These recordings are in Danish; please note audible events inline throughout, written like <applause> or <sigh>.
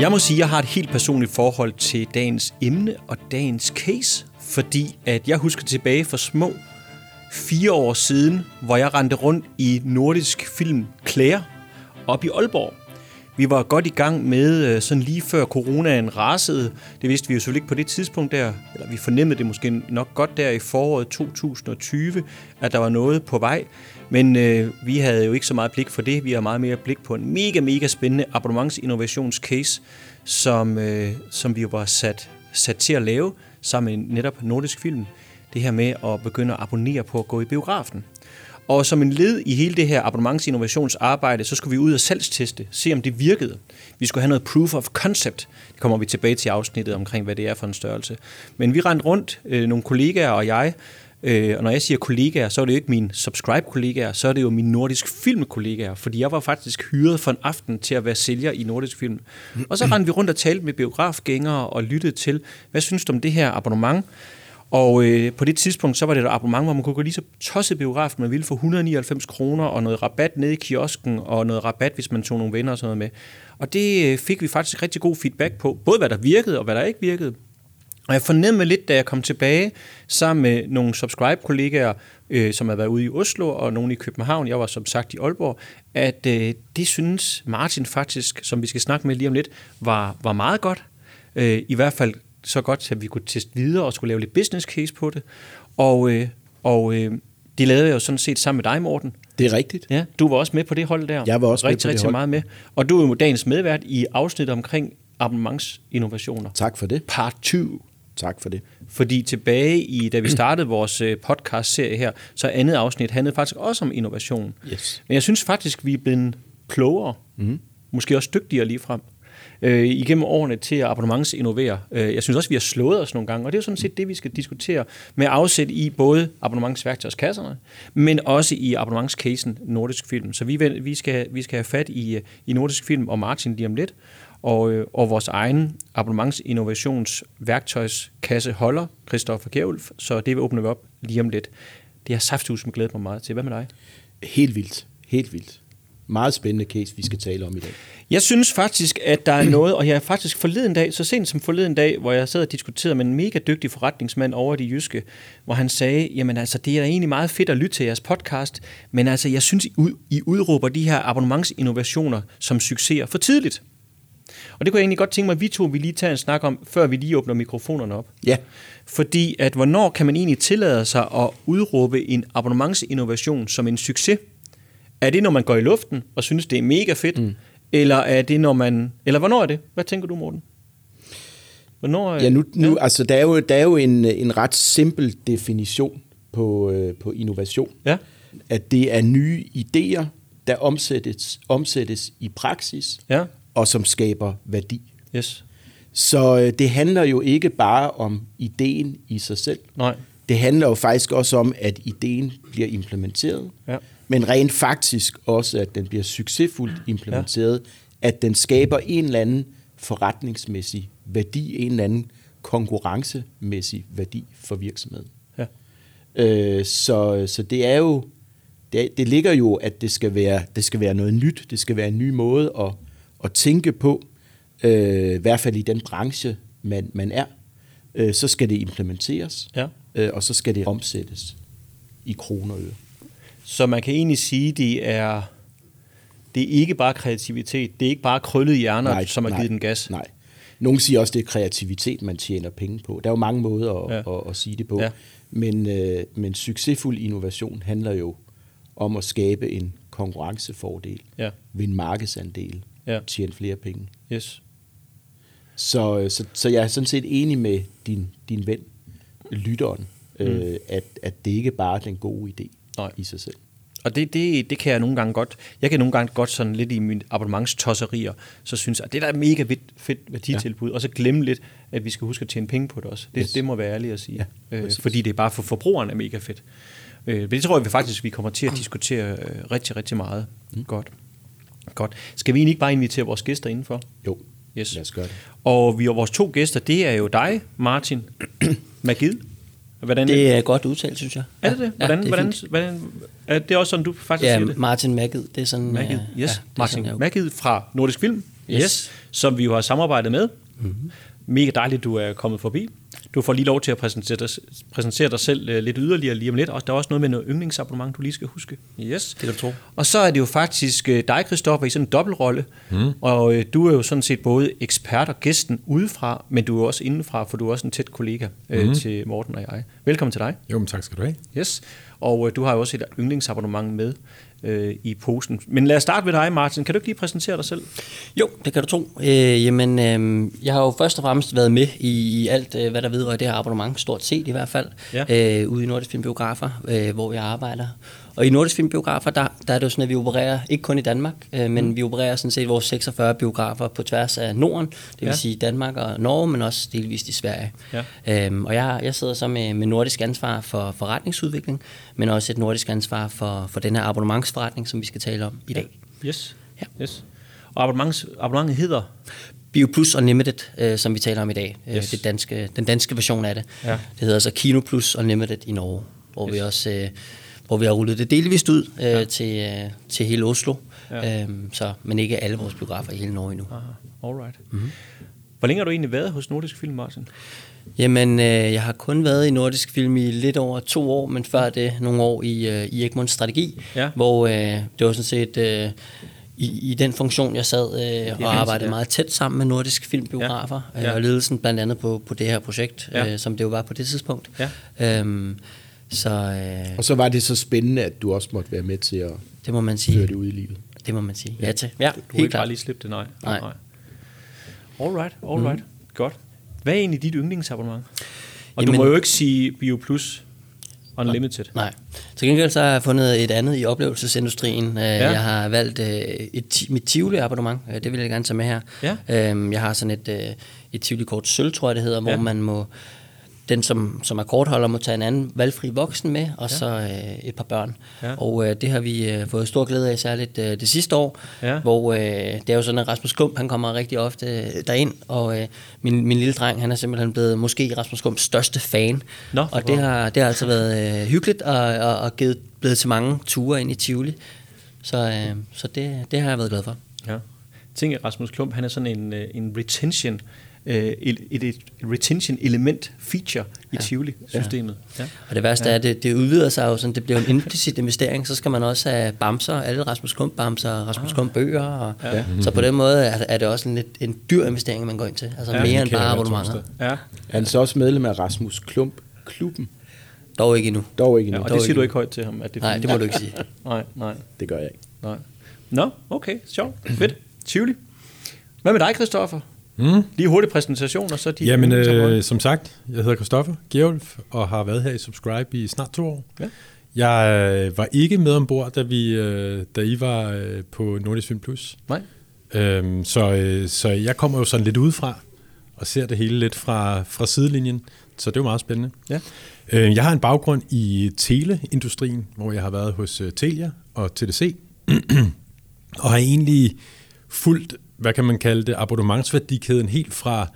Jeg må sige, at jeg har et helt personligt forhold til dagens emne og dagens case, fordi at jeg husker tilbage for små fire år siden, hvor jeg rendte rundt i nordisk film Claire op i Aalborg. Vi var godt i gang med, øh, sådan lige før coronaen rasede. Det vidste vi jo selvfølgelig ikke på det tidspunkt der, eller vi fornemmede det måske nok godt der i foråret 2020, at der var noget på vej. Men øh, vi havde jo ikke så meget blik for det. Vi har meget mere blik på en mega, mega spændende abonnementsinnovationscase, som, øh, som vi jo var sat, sat til at lave sammen med netop Nordisk Film. Det her med at begynde at abonnere på at gå i biografen. Og som en led i hele det her abonnementsinnovationsarbejde, så skulle vi ud og salgsteste, se om det virkede. Vi skulle have noget proof of concept. Det kommer vi tilbage til i afsnittet omkring, hvad det er for en størrelse. Men vi rendte rundt, øh, nogle kollegaer og jeg, øh, og når jeg siger kollegaer, så er det jo ikke mine subscribe-kollegaer, så er det jo mine nordisk film-kollegaer, fordi jeg var faktisk hyret for en aften til at være sælger i nordisk film. Og så rendte vi rundt og talte med biografgængere og lyttede til, hvad synes du om det her abonnement? Og øh, på det tidspunkt, så var det et abonnement, hvor man kunne gå lige så tosset biograf, man ville for 199 kroner, og noget rabat nede i kiosken, og noget rabat, hvis man tog nogle venner og sådan noget med. Og det øh, fik vi faktisk rigtig god feedback på, både hvad der virkede og hvad der ikke virkede. Og jeg fornemmede lidt, da jeg kom tilbage sammen med nogle subscribe-kollegaer, øh, som havde været ude i Oslo og nogle i København, jeg var som sagt i Aalborg, at øh, det synes Martin faktisk, som vi skal snakke med lige om lidt, var, var meget godt. Øh, I hvert fald så godt, at vi kunne teste videre og skulle lave lidt business case på det. Og, øh, og øh, det lavede jeg jo sådan set sammen med dig, Morten. Det er rigtigt. Ja, du var også med på det hold der. Jeg var også rigtig, med på rigtig det hold. meget med. Og du er jo dagens medvært i afsnit omkring abonnementsinnovationer. Tak for det. Part 2. Tak for det. Fordi tilbage i, da vi startede vores øh, podcast-serie her, så andet afsnit handlede faktisk også om innovation. Yes. Men jeg synes faktisk, vi er blevet klogere. Mm. Måske også dygtigere lige frem øh, igennem årene til at abonnementsinnovere. Øh, jeg synes også, vi har slået os nogle gange, og det er jo sådan set det, vi skal diskutere med afsæt i både abonnementsværktøjskasserne, men også i abonnementscasen Nordisk Film. Så vi, vil- vi, skal, vi skal have fat i, øh, i Nordisk Film og Martin lige om lidt, og, øh, og vores egen abonnementsinnovationsværktøjskasse holder, Christoffer Kjærulf, så det åbner vi op lige om lidt. Det har safthus med glæde mig meget til. Hvad med dig? Helt vildt. Helt vildt. Meget spændende case, vi skal tale om i dag. Jeg synes faktisk, at der er <clears throat> noget, og jeg er faktisk forleden dag, så sent som forleden dag, hvor jeg sad og diskuterede med en mega dygtig forretningsmand over i de jyske, hvor han sagde, jamen altså, det er da egentlig meget fedt at lytte til jeres podcast, men altså, jeg synes, I udråber de her abonnementsinnovationer som succeser for tidligt. Og det kunne jeg egentlig godt tænke mig, at vi to vi lige tager en snak om, før vi lige åbner mikrofonerne op. Ja, Fordi at hvornår kan man egentlig tillade sig at udråbe en abonnementsinnovation som en succes? Er det, når man går i luften og synes, det er mega fedt? Mm. Eller er det, når man... Eller hvornår er det? Hvad tænker du, Morten? Hvornår, ja nu, nu, Altså, der er jo, der er jo en, en ret simpel definition på, øh, på innovation. Ja. At det er nye idéer, der omsættes, omsættes i praksis, Ja. og som skaber værdi. Yes. Så øh, det handler jo ikke bare om ideen i sig selv. Nej. Det handler jo faktisk også om, at ideen bliver implementeret, Ja. Men rent faktisk også, at den bliver succesfuldt implementeret, ja. at den skaber en eller anden forretningsmæssig værdi, en eller anden konkurrencemæssig værdi for virksomheden. Ja. Øh, så, så det er jo, det, det ligger jo, at det skal, være, det skal være noget nyt, det skal være en ny måde at, at tænke på, øh, i hvert fald i den branche, man, man er. Øh, så skal det implementeres, Ja. øh, og så skal det omsættes i kroner og øre. Så man kan egentlig sige, det er... Det er ikke bare kreativitet. Det er ikke bare krøllet hjerner, nej, som har nej, givet den gas. Nej. Nogle siger også, det er kreativitet, man tjener penge på. Der er jo mange måder at, Ja. at, at sige det på. Ja. Ja. Men, øh, men succesfuld innovation handler jo om at skabe en konkurrencefordel, Ja. vinde markedsandel, Ja. tjene flere penge. Yes. Så, øh, så, så jeg er sådan set enig med din, din ven, lytteren, mm. øh, at, at det ikke bare er den gode idé Nej. i sig selv. Og det, det, det kan jeg nogle gange godt. Jeg kan nogle gange godt sådan lidt i mine abonnementstosserier, så synes jeg, at det der er mega fedt, fedt værditilbud, ja. og så glemme lidt, at vi skal huske at tjene penge på det også. Det, yes. Det må være ærligt at sige. Ja, øh, fordi det er bare for forbrugerne er mega fedt. Øh, men det tror jeg vi faktisk, vi kommer til at diskutere øh, rigtig, rigtig meget. Mm. Godt. Godt. Skal vi egentlig ikke bare invitere vores gæster indenfor? Jo, Yes. lad os gøre det. Og vi og vores to gæster, det er jo dig, Martin <clears throat> Magid. Hvordan, Det er godt udtalt, synes jeg. er det det? Hvordan, Ja, det er hvordan, fint. hvordan, er det også sådan, du faktisk Ja, siger det? Martin Magid, det er sådan... Magid, yes. ja, Martin sådan, Magid fra Nordisk Film. yes. yes. som vi jo har samarbejdet med. Mm-hmm. Mega dejligt, du er kommet forbi. Du får lige lov til at præsentere dig, præsentere dig selv uh, lidt yderligere lige om lidt. Og der er også noget med noget yndlingsabonnement, du lige skal huske. Yes. Det kan du tro. Og så er det jo faktisk uh, dig, Christoffer, i sådan en dobbeltrolle. Mm. Og uh, du er jo sådan set både ekspert og gæsten udefra, men du er også indenfra, for du er også en tæt kollega mm. til Morten og jeg. Velkommen til dig. Jo, men tak skal du have. Yes. Og du har jo også et yndlingsabonnement med øh, i posen. Men lad os starte med dig, Martin. Kan du ikke lige præsentere dig selv? Jo, det kan du tro. Øh, jamen, øh, jeg har jo først og fremmest været med i, i alt, øh, hvad der vedrører det her abonnement, stort set i hvert fald, ja. øh, ude i Nordisk Filmbiografer, øh, hvor jeg arbejder. Og i Nordisk Filmbiografer, der, der er det jo sådan, at vi opererer ikke kun i Danmark, øh, men mm. vi opererer sådan set vores 46 biografer på tværs af Norden, det vil ja. sige Danmark og Norge, men også delvist i Sverige. Ja. Øhm, og jeg, jeg sidder så med, med nordisk ansvar for forretningsudvikling, men også et nordisk ansvar for, for den her abonnementsforretning, som vi skal tale om i dag. Ja. Yes. Ja. yes. Og abonnements, abonnementet hedder? BioPlus Unlimited, øh, som vi taler om i dag. Øh, yes. det danske, den danske version af det. Ja. Det hedder altså Kino Plus Unlimited i Norge, hvor yes. vi også... Øh, hvor vi har rullet det delvist ud øh, ja. til, øh, til hele Oslo, ja. øhm, så, men ikke alle vores biografer i hele Norge endnu. Aha. Alright. Mm-hmm. Hvor længe har du egentlig været hos Nordisk Film, Martin? Jamen, øh, jeg har kun været i Nordisk Film i lidt over to år, men før det nogle år i, øh, i Egmonts Strategi, ja. hvor øh, det var sådan set... Øh, i, i den funktion, jeg sad øh, og arbejdede ja. meget tæt sammen med nordiske filmbiografer, ja. Ja. Øh, og ledelsen blandt andet på, på det her projekt, ja. øh, som det jo var på det tidspunkt. Ja. Øhm, så, øh, og så var det så spændende, at du også måtte være med til at det må man sige. føre det ud i livet. Det må man sige. Ja, til. Ja, du, du helt ikke bare lige slippe det, nej. nej. nej. Alright, alright. Mm. Godt. Hvad er egentlig dit yndlingsabonnement? Og Jamen, du må jo ikke sige Bio Plus Unlimited. Nej. Til gengæld så har jeg fundet et andet i oplevelsesindustrien. Øh, ja. Jeg har valgt øh, et, mit Tivoli abonnement. Øh, det vil jeg gerne tage med her. Ja. Øhm, jeg har sådan et, et Tivoli kort sølv, tror jeg det hedder, ja. hvor man må den, som, som er kortholder, må tage en anden valgfri voksen med, og ja. så øh, et par børn. Ja. Og øh, det har vi øh, fået stor glæde af, særligt øh, det sidste år, ja. hvor øh, det er jo sådan, at Rasmus Klump, han kommer rigtig ofte øh, derind, og øh, min, min lille dreng, han er simpelthen blevet måske Rasmus Klumps største fan. Nå, og det har, det har altså været øh, hyggeligt, og, og, og givet, blevet til mange ture ind i Tivoli. Så, øh, så det, det har jeg været glad for. Ja. Tænk, at Rasmus Klump, han er sådan en, øh, en retention et, et, et retention element feature i ja. Tivoli-systemet. Ja. Ja. Og det værste ja. er, at det, det udvider sig jo sådan, det bliver en implicit investering, så skal man også have bamser, alle Rasmus Klump bamser, Rasmus ah. Klump bøger, og, ja. så på den måde er, er det også en, lidt, en dyr investering, man går ind til, altså ja, mere end bare abonnementer. Ja. Er han så også medlem af Rasmus Klump klubben? Dog ikke endnu. Dog ikke endnu. Ja, og det siger du ikke højt til ham? At det nej, det må du ikke sige. <laughs> nej, nej. Det gør jeg ikke. Nej. Nå, okay, sjovt. Fedt. Tivoli. Hvad med dig, Christoffer? Mm. Lige hurtig præsentation, og så de... Jamen, øh, som sagt, jeg hedder Christoffer Geolf, og har været her i Subscribe i snart to år. Ja. Jeg øh, var ikke med ombord, da, vi, øh, da I var øh, på Nordisk Film Plus. Nej. Øhm, så, øh, så jeg kommer jo sådan lidt udefra, og ser det hele lidt fra, fra sidelinjen, så det er jo meget spændende. Ja. Øh, jeg har en baggrund i teleindustrien, hvor jeg har været hos Telia og TDC, <clears throat> og har egentlig fulgt hvad kan man kalde det, abonnementsværdikæden helt fra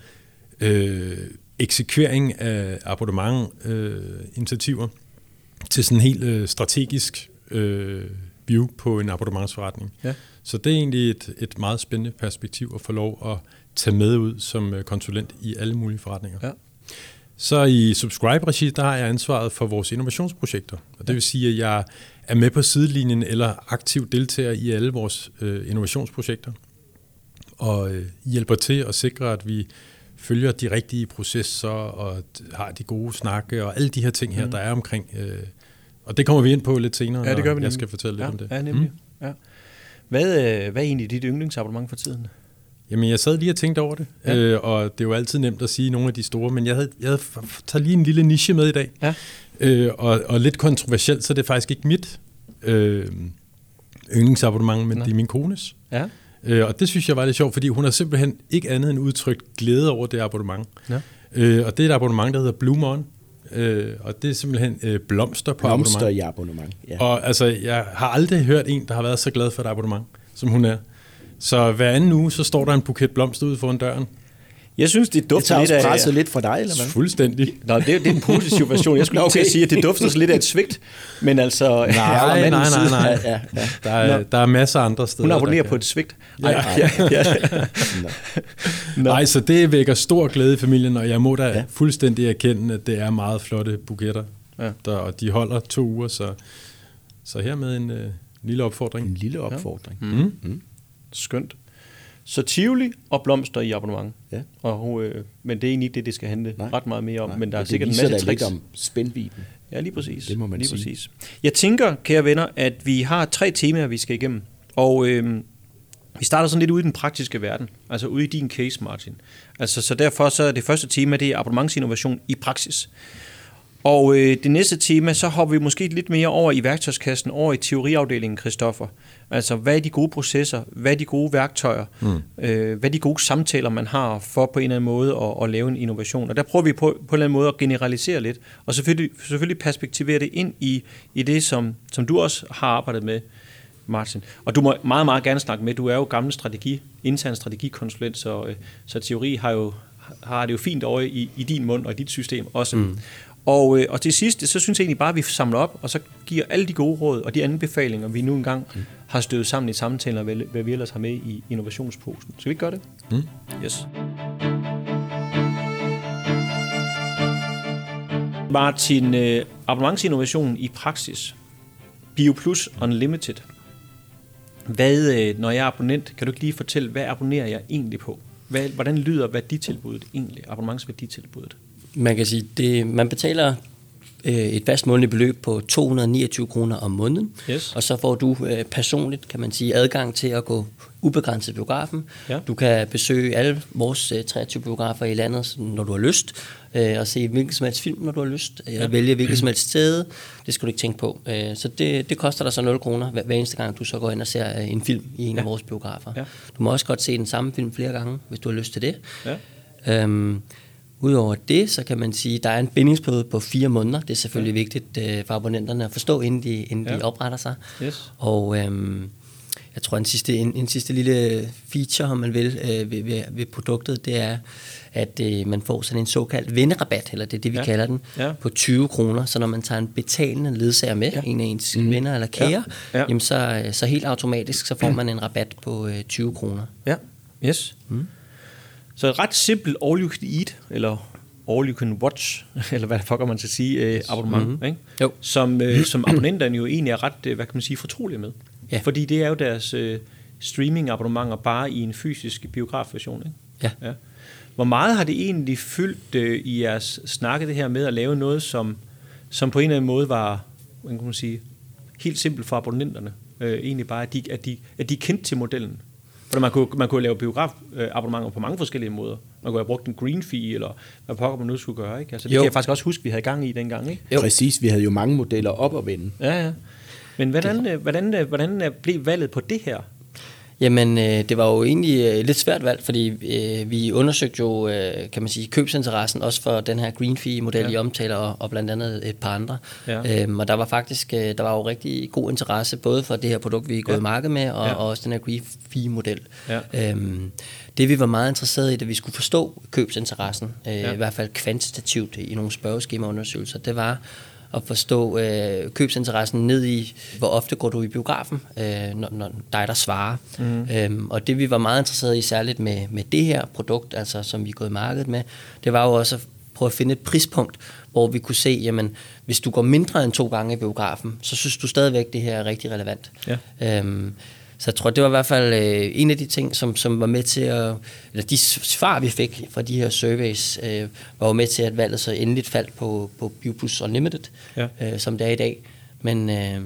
øh, eksekvering af abonnementinitiativer øh, til sådan en helt øh, strategisk øh, view på en abonnementsforretning. Ja. Så det er egentlig et, et meget spændende perspektiv at få lov at tage med ud som øh, konsulent i alle mulige forretninger. Ja. Så i Subscribe-regi, der har jeg ansvaret for vores innovationsprojekter. Og det vil sige, at jeg er med på sidelinjen eller aktiv deltager i alle vores øh, innovationsprojekter og øh, hjælper til at sikre, at vi følger de rigtige processer og har de gode snakke og alle de her ting her, mm. der er omkring. Øh, og det kommer vi ind på lidt senere, ja, det gør vi jeg skal fortælle ja, lidt om det. Ja, nemlig. Mm. Ja. Hvad, øh, hvad er egentlig dit yndlingsabonnement for tiden? Jamen, jeg sad lige og tænkte over det, ja. øh, og det er jo altid nemt at sige nogle af de store, men jeg havde, jeg havde taget lige en lille niche med i dag, ja. øh, og, og lidt kontroversielt, så det er faktisk ikke mit øh, yndlingsabonnement, men Nå. det er min kones. Ja. Øh, og det synes jeg var lidt sjovt, fordi hun har simpelthen ikke andet end udtrykt glæde over det abonnement. Ja. Øh, og det er et abonnement, der hedder Blue Mon. Øh, og det er simpelthen øh, blomster på blomster abonnement. i abonnement, ja. Og altså, jeg har aldrig hørt en, der har været så glad for et abonnement, som hun er. Så hver anden uge, så står der en buket blomster ude foran døren. Jeg synes, det dufter det lidt af... presset lidt for dig, eller hvad? Fuldstændig. Nå, det, det er en positiv version. Jeg skulle okay. til at sige, at det dufter lidt af et svigt. Men altså... Nej, nej, nej, nej. nej. Ja, ja. Der, er, der er masser af andre steder. Hun abonnerer på et svigt. Ja. Ej, ja, ja. <laughs> Nej, så det vækker stor glæde i familien, og jeg må da ja. fuldstændig erkende, at det er meget flotte buketter. Ja. Der, og de holder to uger, så, så her med en uh, lille opfordring. En lille opfordring. Ja. Mm. Mm. Skønt. Så Tivoli og blomster i abonnement. Ja. Og, øh, men det er egentlig ikke det, det skal handle Nej. ret meget mere om. Nej. Men der er det sikkert en masse tricks. om spændviden. Ja, lige præcis. Det må man lige sige. Præcis. Jeg tænker, kære venner, at vi har tre temaer, vi skal igennem. Og øh, vi starter sådan lidt ude i den praktiske verden. Altså ude i din case, Martin. Altså, så derfor så er det første tema, det er abonnementsinnovation i praksis. Og øh, det næste tema, så hopper vi måske lidt mere over i værktøjskassen, over i teoriafdelingen, Christoffer. Altså, hvad er de gode processer? Hvad er de gode værktøjer? Mm. Øh, hvad er de gode samtaler, man har for på en eller anden måde at, at lave en innovation? Og der prøver vi på, på en eller anden måde at generalisere lidt, og selvfølgelig, selvfølgelig perspektivere det ind i, i det, som, som du også har arbejdet med, Martin. Og du må meget, meget gerne snakke med. Du er jo gammel strategi, intern strategikonsulent, så, øh, så teori har jo har det jo fint over i, i din mund og i dit system også. Mm. Og, øh, og til sidst, så synes jeg egentlig bare, at vi samler op, og så giver alle de gode råd og de anbefalinger, vi nu engang mm. har støvet sammen i samtalen, og hvad, hvad vi ellers har med i innovationsposen. Skal vi ikke gøre det? Mm. Yes. Martin, øh, abonnementsinnovation i praksis. BioPlus Unlimited. Hvad, øh, når jeg er abonnent, kan du ikke lige fortælle, hvad abonnerer jeg egentlig på? Hvad, hvordan lyder værditilbuddet egentlig, abonnementsværditilbuddet? Man kan sige, det, man betaler øh, et fast månedligt beløb på 229 kroner om måneden, yes. og så får du øh, personligt, kan man sige, adgang til at gå ubegrænset biografen. Ja. Du kan besøge alle vores øh, 23 biografer i landet, når du har lyst, øh, og se hvilken som helst film, når du har lyst, ja. og vælge hvilket som helst sted. Det skal du ikke tænke på. Øh, så det, det koster dig så 0 kroner, hver, hver eneste gang, du så går ind og ser øh, en film i en ja. af vores biografer. Ja. Du må også godt se den samme film flere gange, hvis du har lyst til det. Ja. Øhm, Udover det, så kan man sige, at der er en bindingsperiode på fire måneder. Det er selvfølgelig ja. vigtigt øh, for abonnenterne at forstå, inden de, inden ja. de opretter sig. Yes. Og øhm, jeg tror, en sidste, en, en sidste lille feature, om man vil, øh, ved, ved, ved produktet, det er, at øh, man får sådan en såkaldt vennerabat, eller det er det, vi ja. kalder den, ja. på 20 kroner. Så når man tager en betalende ledsager med, ja. en af ens mm. venner eller kære, ja. Ja. Jamen så, så helt automatisk, så får man en rabat på øh, 20 kroner. Ja, yes. Mm. Så et ret simpelt all you can eat, eller all you can watch, <laughs> eller hvad fucker man skal sige, øh, abonnement, mm-hmm. ikke? Jo. Som, øh, som abonnenterne jo egentlig er ret, øh, hvad kan man sige, fortrolige med. Ja. Fordi det er jo deres øh, streaming-abonnementer bare i en fysisk biografversion, ikke? Ja. ja. Hvor meget har det egentlig fyldt øh, i jeres snakke det her med at lave noget, som, som på en eller anden måde var, hvad kan man sige, helt simpelt for abonnenterne? Øh, egentlig bare, at de, at, de, at de kendte til modellen. For man kunne, man kunne lave biografabonnementer på mange forskellige måder. Man kunne have brugt en green fee, eller hvad pokker man nu skulle gøre. Ikke? Altså, det jo. kan jeg faktisk også huske, vi havde gang i dengang. Ikke? Jo. Præcis, vi havde jo mange modeller op at vende. Ja, ja. Men hvordan, hvordan, hvordan blev valget på det her? Jamen, øh, det var jo egentlig øh, lidt svært valg, fordi øh, vi undersøgte jo, øh, kan man sige, købsinteressen også for den her green fee-model, ja. I omtaler, og, og blandt andet et par andre. Ja. Øhm, og der var faktisk, øh, der var jo rigtig god interesse, både for det her produkt, vi er gået ja. i marked med, og, ja. og også den her green fee-model. Ja. Øhm, det vi var meget interesseret i, da vi skulle forstå købsinteressen, øh, ja. i hvert fald kvantitativt i nogle spørgeskemaundersøgelser, det var at forstå øh, købsinteressen ned i, hvor ofte går du i biografen, øh, når, når dig der svarer. Mm. Øhm, og det vi var meget interesseret i, særligt med, med det her produkt, altså som vi er gået i markedet med, det var jo også at prøve at finde et prispunkt, hvor vi kunne se, jamen, hvis du går mindre end to gange i biografen, så synes du stadigvæk, det her er rigtig relevant. Ja. Øhm, så jeg tror, det var i hvert fald øh, en af de ting, som, som var med til at, eller de svar, vi fik fra de her surveys, øh, var jo med til, at valget så endeligt faldt på, på BioPlus Unlimited, ja. øh, som det er i dag. Men, øh,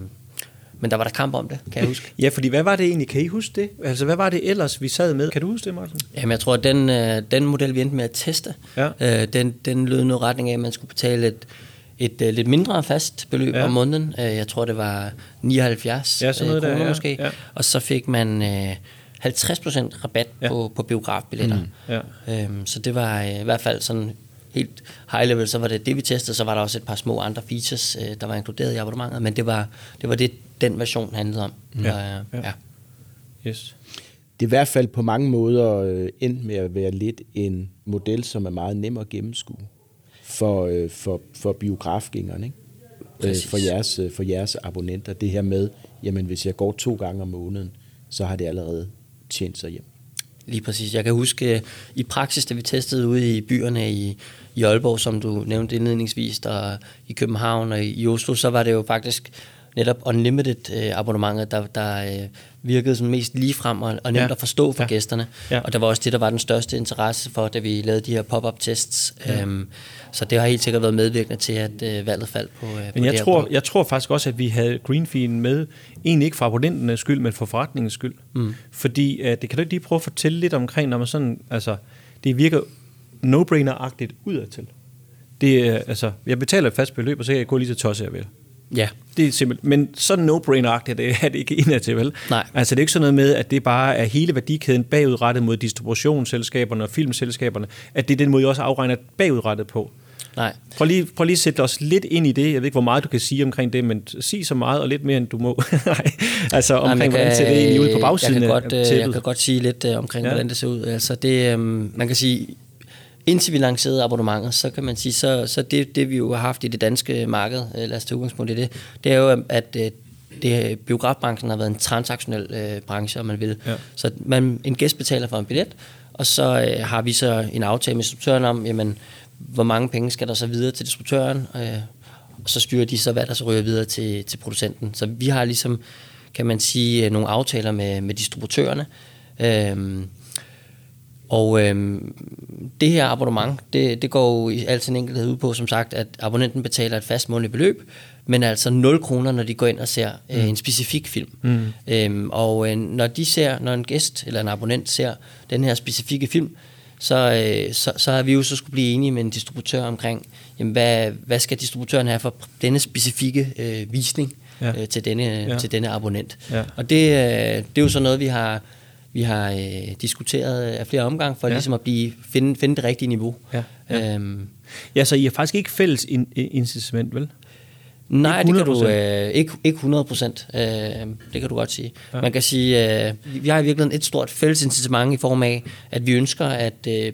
men der var der kamp om det, kan jeg huske. <laughs> Ja, fordi hvad var det egentlig? Kan I huske det? Altså, hvad var det ellers, vi sad med? Kan du huske det, Martin? Jamen, jeg tror, at den, øh, den model, vi endte med at teste, ja. øh, den, den lød noget retning af, at man skulle betale et et uh, lidt mindre fast beløb ja. om måneden. Uh, jeg tror, det var 79 ja, sådan noget uh, kroner der, ja. måske. Ja. Og så fik man uh, 50% rabat ja. på, på biografbilletter. Mm. Ja. Um, så det var uh, i hvert fald sådan helt high level, så var det det, vi testede. Så var der også et par små andre features, uh, der var inkluderet i abonnementet. Men det var det, var det den version handlede om. Ja. Uh, ja. ja. Yes det er i hvert fald på mange måder øh, endt med at være lidt en model, som er meget nem at gennemskue for, øh, for, for biografgængerne, ikke? Øh, for, jeres, øh, for jeres abonnenter. Det her med, jamen hvis jeg går to gange om måneden, så har det allerede tjent sig hjem. Lige præcis. Jeg kan huske, i praksis, da vi testede ude i byerne i, i Aalborg, som du nævnte indledningsvis, og i København og i Oslo, så var det jo faktisk netop unlimited øh, abonnementer, der, der øh, virkede som mest ligefrem og, og nemt ja. at forstå for ja. gæsterne. Ja. Og der var også det, der var den største interesse for, da vi lavede de her pop-up tests. Ja. Øhm, så det har helt sikkert været medvirkende til, at øh, valget faldt på, øh, men på jeg tror, jeg tror faktisk også, at vi havde Greenfeeden med, egentlig ikke for abonnenternes skyld, men for forretningens skyld. Mm. Fordi, øh, det kan du ikke lige prøve at fortælle lidt omkring, når man sådan, altså, det virker no-brainer-agtigt udadtil. Det er, altså, jeg betaler et fast beløb, og så kan jeg gå lige til tosse, jeg vil. Ja. Det er simpelt. Men så no-brainer-agtigt det er det ikke indad til, vel? Nej. Altså det er ikke sådan noget med, at det bare er hele værdikæden bagudrettet mod distributionsselskaberne og filmselskaberne, at det er den måde, I også afregner bagudrettet på. Nej. Prøv lige, prøv lige at sætte os lidt ind i det. Jeg ved ikke, hvor meget du kan sige omkring det, men sig så meget og lidt mere, end du må. <laughs> altså omkring, Nej, hvordan ser det egentlig ud på bagsiden jeg kan godt, af Jeg kan godt sige lidt uh, omkring, ja. hvordan det ser ud. Altså det, um, man kan sige, indtil vi lancerede abonnementet, så kan man sige, så, så det, det vi jo har haft i det danske marked, øh, lad os tage udgangspunkt i det, det er jo, at øh, det, biografbranchen har været en transaktionel øh, branche, om man vil. Ja. Så man, en gæst betaler for en billet, og så øh, har vi så en aftale med distributøren om, jamen, hvor mange penge skal der så videre til distributøren, øh, og så styrer de så, hvad der så ryger videre til, til producenten. Så vi har ligesom, kan man sige, nogle aftaler med, med distributørerne, øh, og øhm, det her abonnement, det, det går jo i al sin enkelhed ud på, som sagt, at abonnenten betaler et fast månedligt beløb, men altså 0 kroner, når de går ind og ser øh, mm. en specifik film. Mm. Øhm, og øh, når de ser, når en gæst eller en abonnent ser den her specifikke film, så, øh, så, så har vi jo så skulle blive enige med en distributør omkring, jamen, hvad, hvad skal distributøren have for denne specifikke øh, visning ja. øh, til, denne, ja. til denne abonnent. Ja. Og det, øh, det er jo så noget, vi har vi har øh, diskuteret af flere omgange for ja. ligesom at blive, finde, finde det rigtige niveau. Ja, ja. Øhm, ja, så I har faktisk ikke fælles in, incitament, vel? Nej, det kan du øh, ikke, ikke 100 procent. Øh, det kan du godt sige. Ja. Man kan sige, øh, vi har i virkeligheden et stort fælles incitament i form af, at vi ønsker, at øh,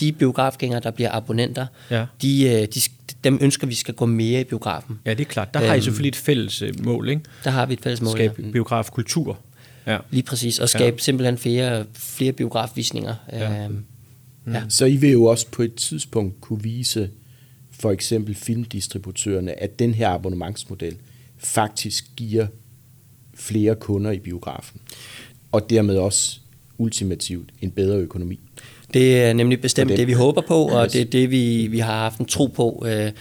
de biografgængere, der bliver abonnenter, ja. de, øh, de, dem ønsker vi skal gå mere i biografen. Ja, det er klart. Der har I øhm, selvfølgelig et fælles øh, mål, ikke? Der har vi et fælles mål, Skabe ja. biografkultur. Ja. Lige præcis, og skabe ja. simpelthen flere, flere biografvisninger. Ja. Øhm, ja. Så I vil jo også på et tidspunkt kunne vise for eksempel filmdistributørerne, at den her abonnementsmodel faktisk giver flere kunder i biografen, og dermed også ultimativt en bedre økonomi. Det er nemlig bestemt det, vi håber på, og det er det, vi, vi har haft en tro på, øh,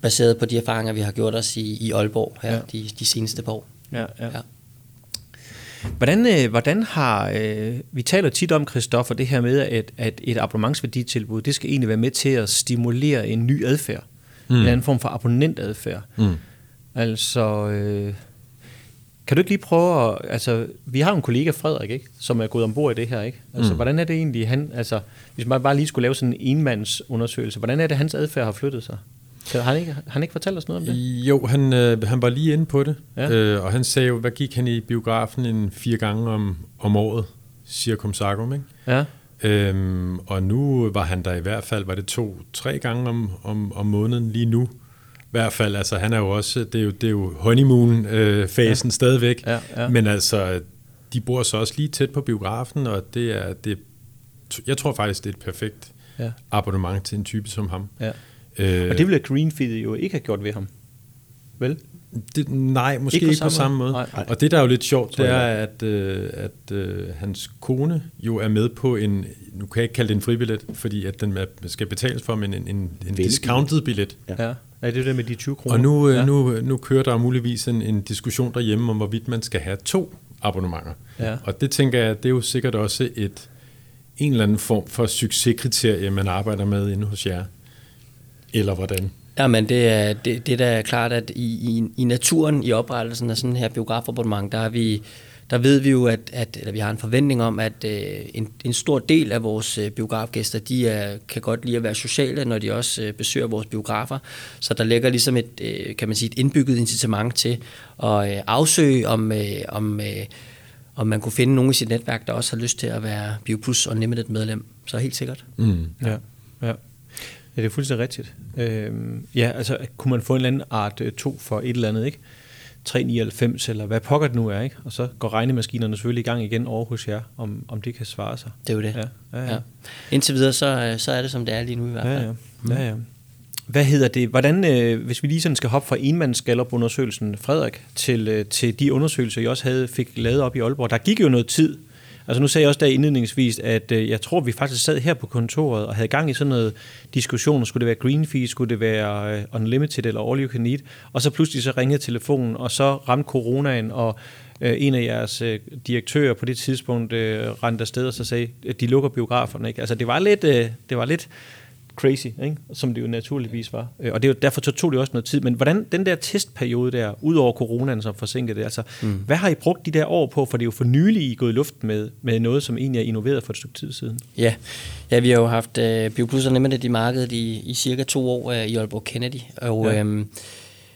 baseret på de erfaringer, vi har gjort os i, i Aalborg her ja. de, de seneste par år. Ja, ja. ja. Hvordan, øh, hvordan har, øh, vi taler tit om, Christoffer, det her med, at, at et abonnementsværditilbud, det skal egentlig være med til at stimulere en ny adfærd. Mm. En anden form for abonnentadfærd. Mm. Altså, øh, kan du ikke lige prøve at, altså, vi har en kollega, Frederik, ikke, som er gået ombord i det her, ikke? Altså, mm. hvordan er det egentlig, han, altså, hvis man bare lige skulle lave sådan en enmandsundersøgelse, hvordan er det, hans adfærd har flyttet sig? Så har han ikke, han ikke fortalt os noget om det? Jo, han, øh, han var lige inde på det, ja. øh, og han sagde jo, hvad gik han i biografen en fire gange om, om året, cirkum sagum, ikke? Ja. Øhm, og nu var han der i hvert fald, var det to-tre gange om, om, om måneden lige nu. I hvert fald, altså han er jo også, det er jo, det er jo honeymoon-fasen ja. stadigvæk, ja, ja. men altså, de bor så også lige tæt på biografen, og det er, det, jeg tror faktisk, det er et perfekt ja. abonnement til en type som ham. Ja. Øh, og det ville Greenfield jo ikke have gjort ved ham. Vel? Det, nej, måske ikke på, ikke samme, på samme måde. måde. Og det, der er jo lidt sjovt, det er, at, øh, at øh, hans kone jo er med på en, nu kan jeg ikke kalde det en fribillet, fordi at den skal betales for, men en, en, en discounted billet. Ja. ja. Ja, det er det med de 20 kroner. Og nu, øh, ja. nu, nu kører der muligvis en, en diskussion derhjemme om, hvorvidt man skal have to abonnementer. Ja. Og det tænker jeg, det er jo sikkert også et en eller anden form for succeskriterie, man arbejder med inde hos jer. Eller hvordan? Jamen, det er, det, det er da klart, at i, i, i naturen, i oprettelsen af sådan her biografabonnement, der er vi der ved vi jo, at, at eller vi har en forventning om, at øh, en, en stor del af vores øh, biografgæster, de er, kan godt lide at være sociale, når de også øh, besøger vores biografer. Så der ligger ligesom et, øh, kan man sige, et indbygget incitament til at øh, afsøge, om, øh, om, øh, om man kunne finde nogen i sit netværk, der også har lyst til at være BioPlus Unlimited medlem, så helt sikkert. Mm. Ja, ja. Ja, det er fuldstændig rigtigt. Øhm, ja, altså kunne man få en eller anden art 2 øh, for et eller andet, ikke? 399 eller hvad pokker det nu er, ikke? Og så går regnemaskinerne selvfølgelig i gang igen over hos jer, om, om det kan svare sig. Det er jo det. Ja, ja, ja. ja. Indtil videre, så, øh, så er det som det er lige nu i hvert fald. Ja, ja. ja, ja. Hvad hedder det? Hvordan, øh, hvis vi lige sådan skal hoppe fra enmandsgallup-undersøgelsen, Frederik, til, øh, til de undersøgelser, I også havde, fik lavet op i Aalborg. Der gik jo noget tid. Altså nu sagde jeg også der indledningsvis, at øh, jeg tror, vi faktisk sad her på kontoret og havde gang i sådan noget diskussion. Skulle det være green fee? Skulle det være øh, unlimited eller all you can eat? Og så pludselig så ringede telefonen, og så ramte coronaen, og øh, en af jeres øh, direktører på det tidspunkt øh, rendte afsted og så sagde, at de lukker biograferne. Ikke? Altså det var lidt... Øh, det var lidt crazy, ikke? som det jo naturligvis var. Øh, og det er jo, derfor tog det også noget tid. Men hvordan den der testperiode der, ud over coronaen, som forsinkede det, altså, mm. hvad har I brugt de der år på? For det er jo for nylig, I er gået i luft med, med noget, som egentlig er innoveret for et stykke tid siden. Ja, ja vi har jo haft uh, BioPlus og Limited i markedet i, i cirka to år uh, i Aalborg Kennedy. Og ja. øhm,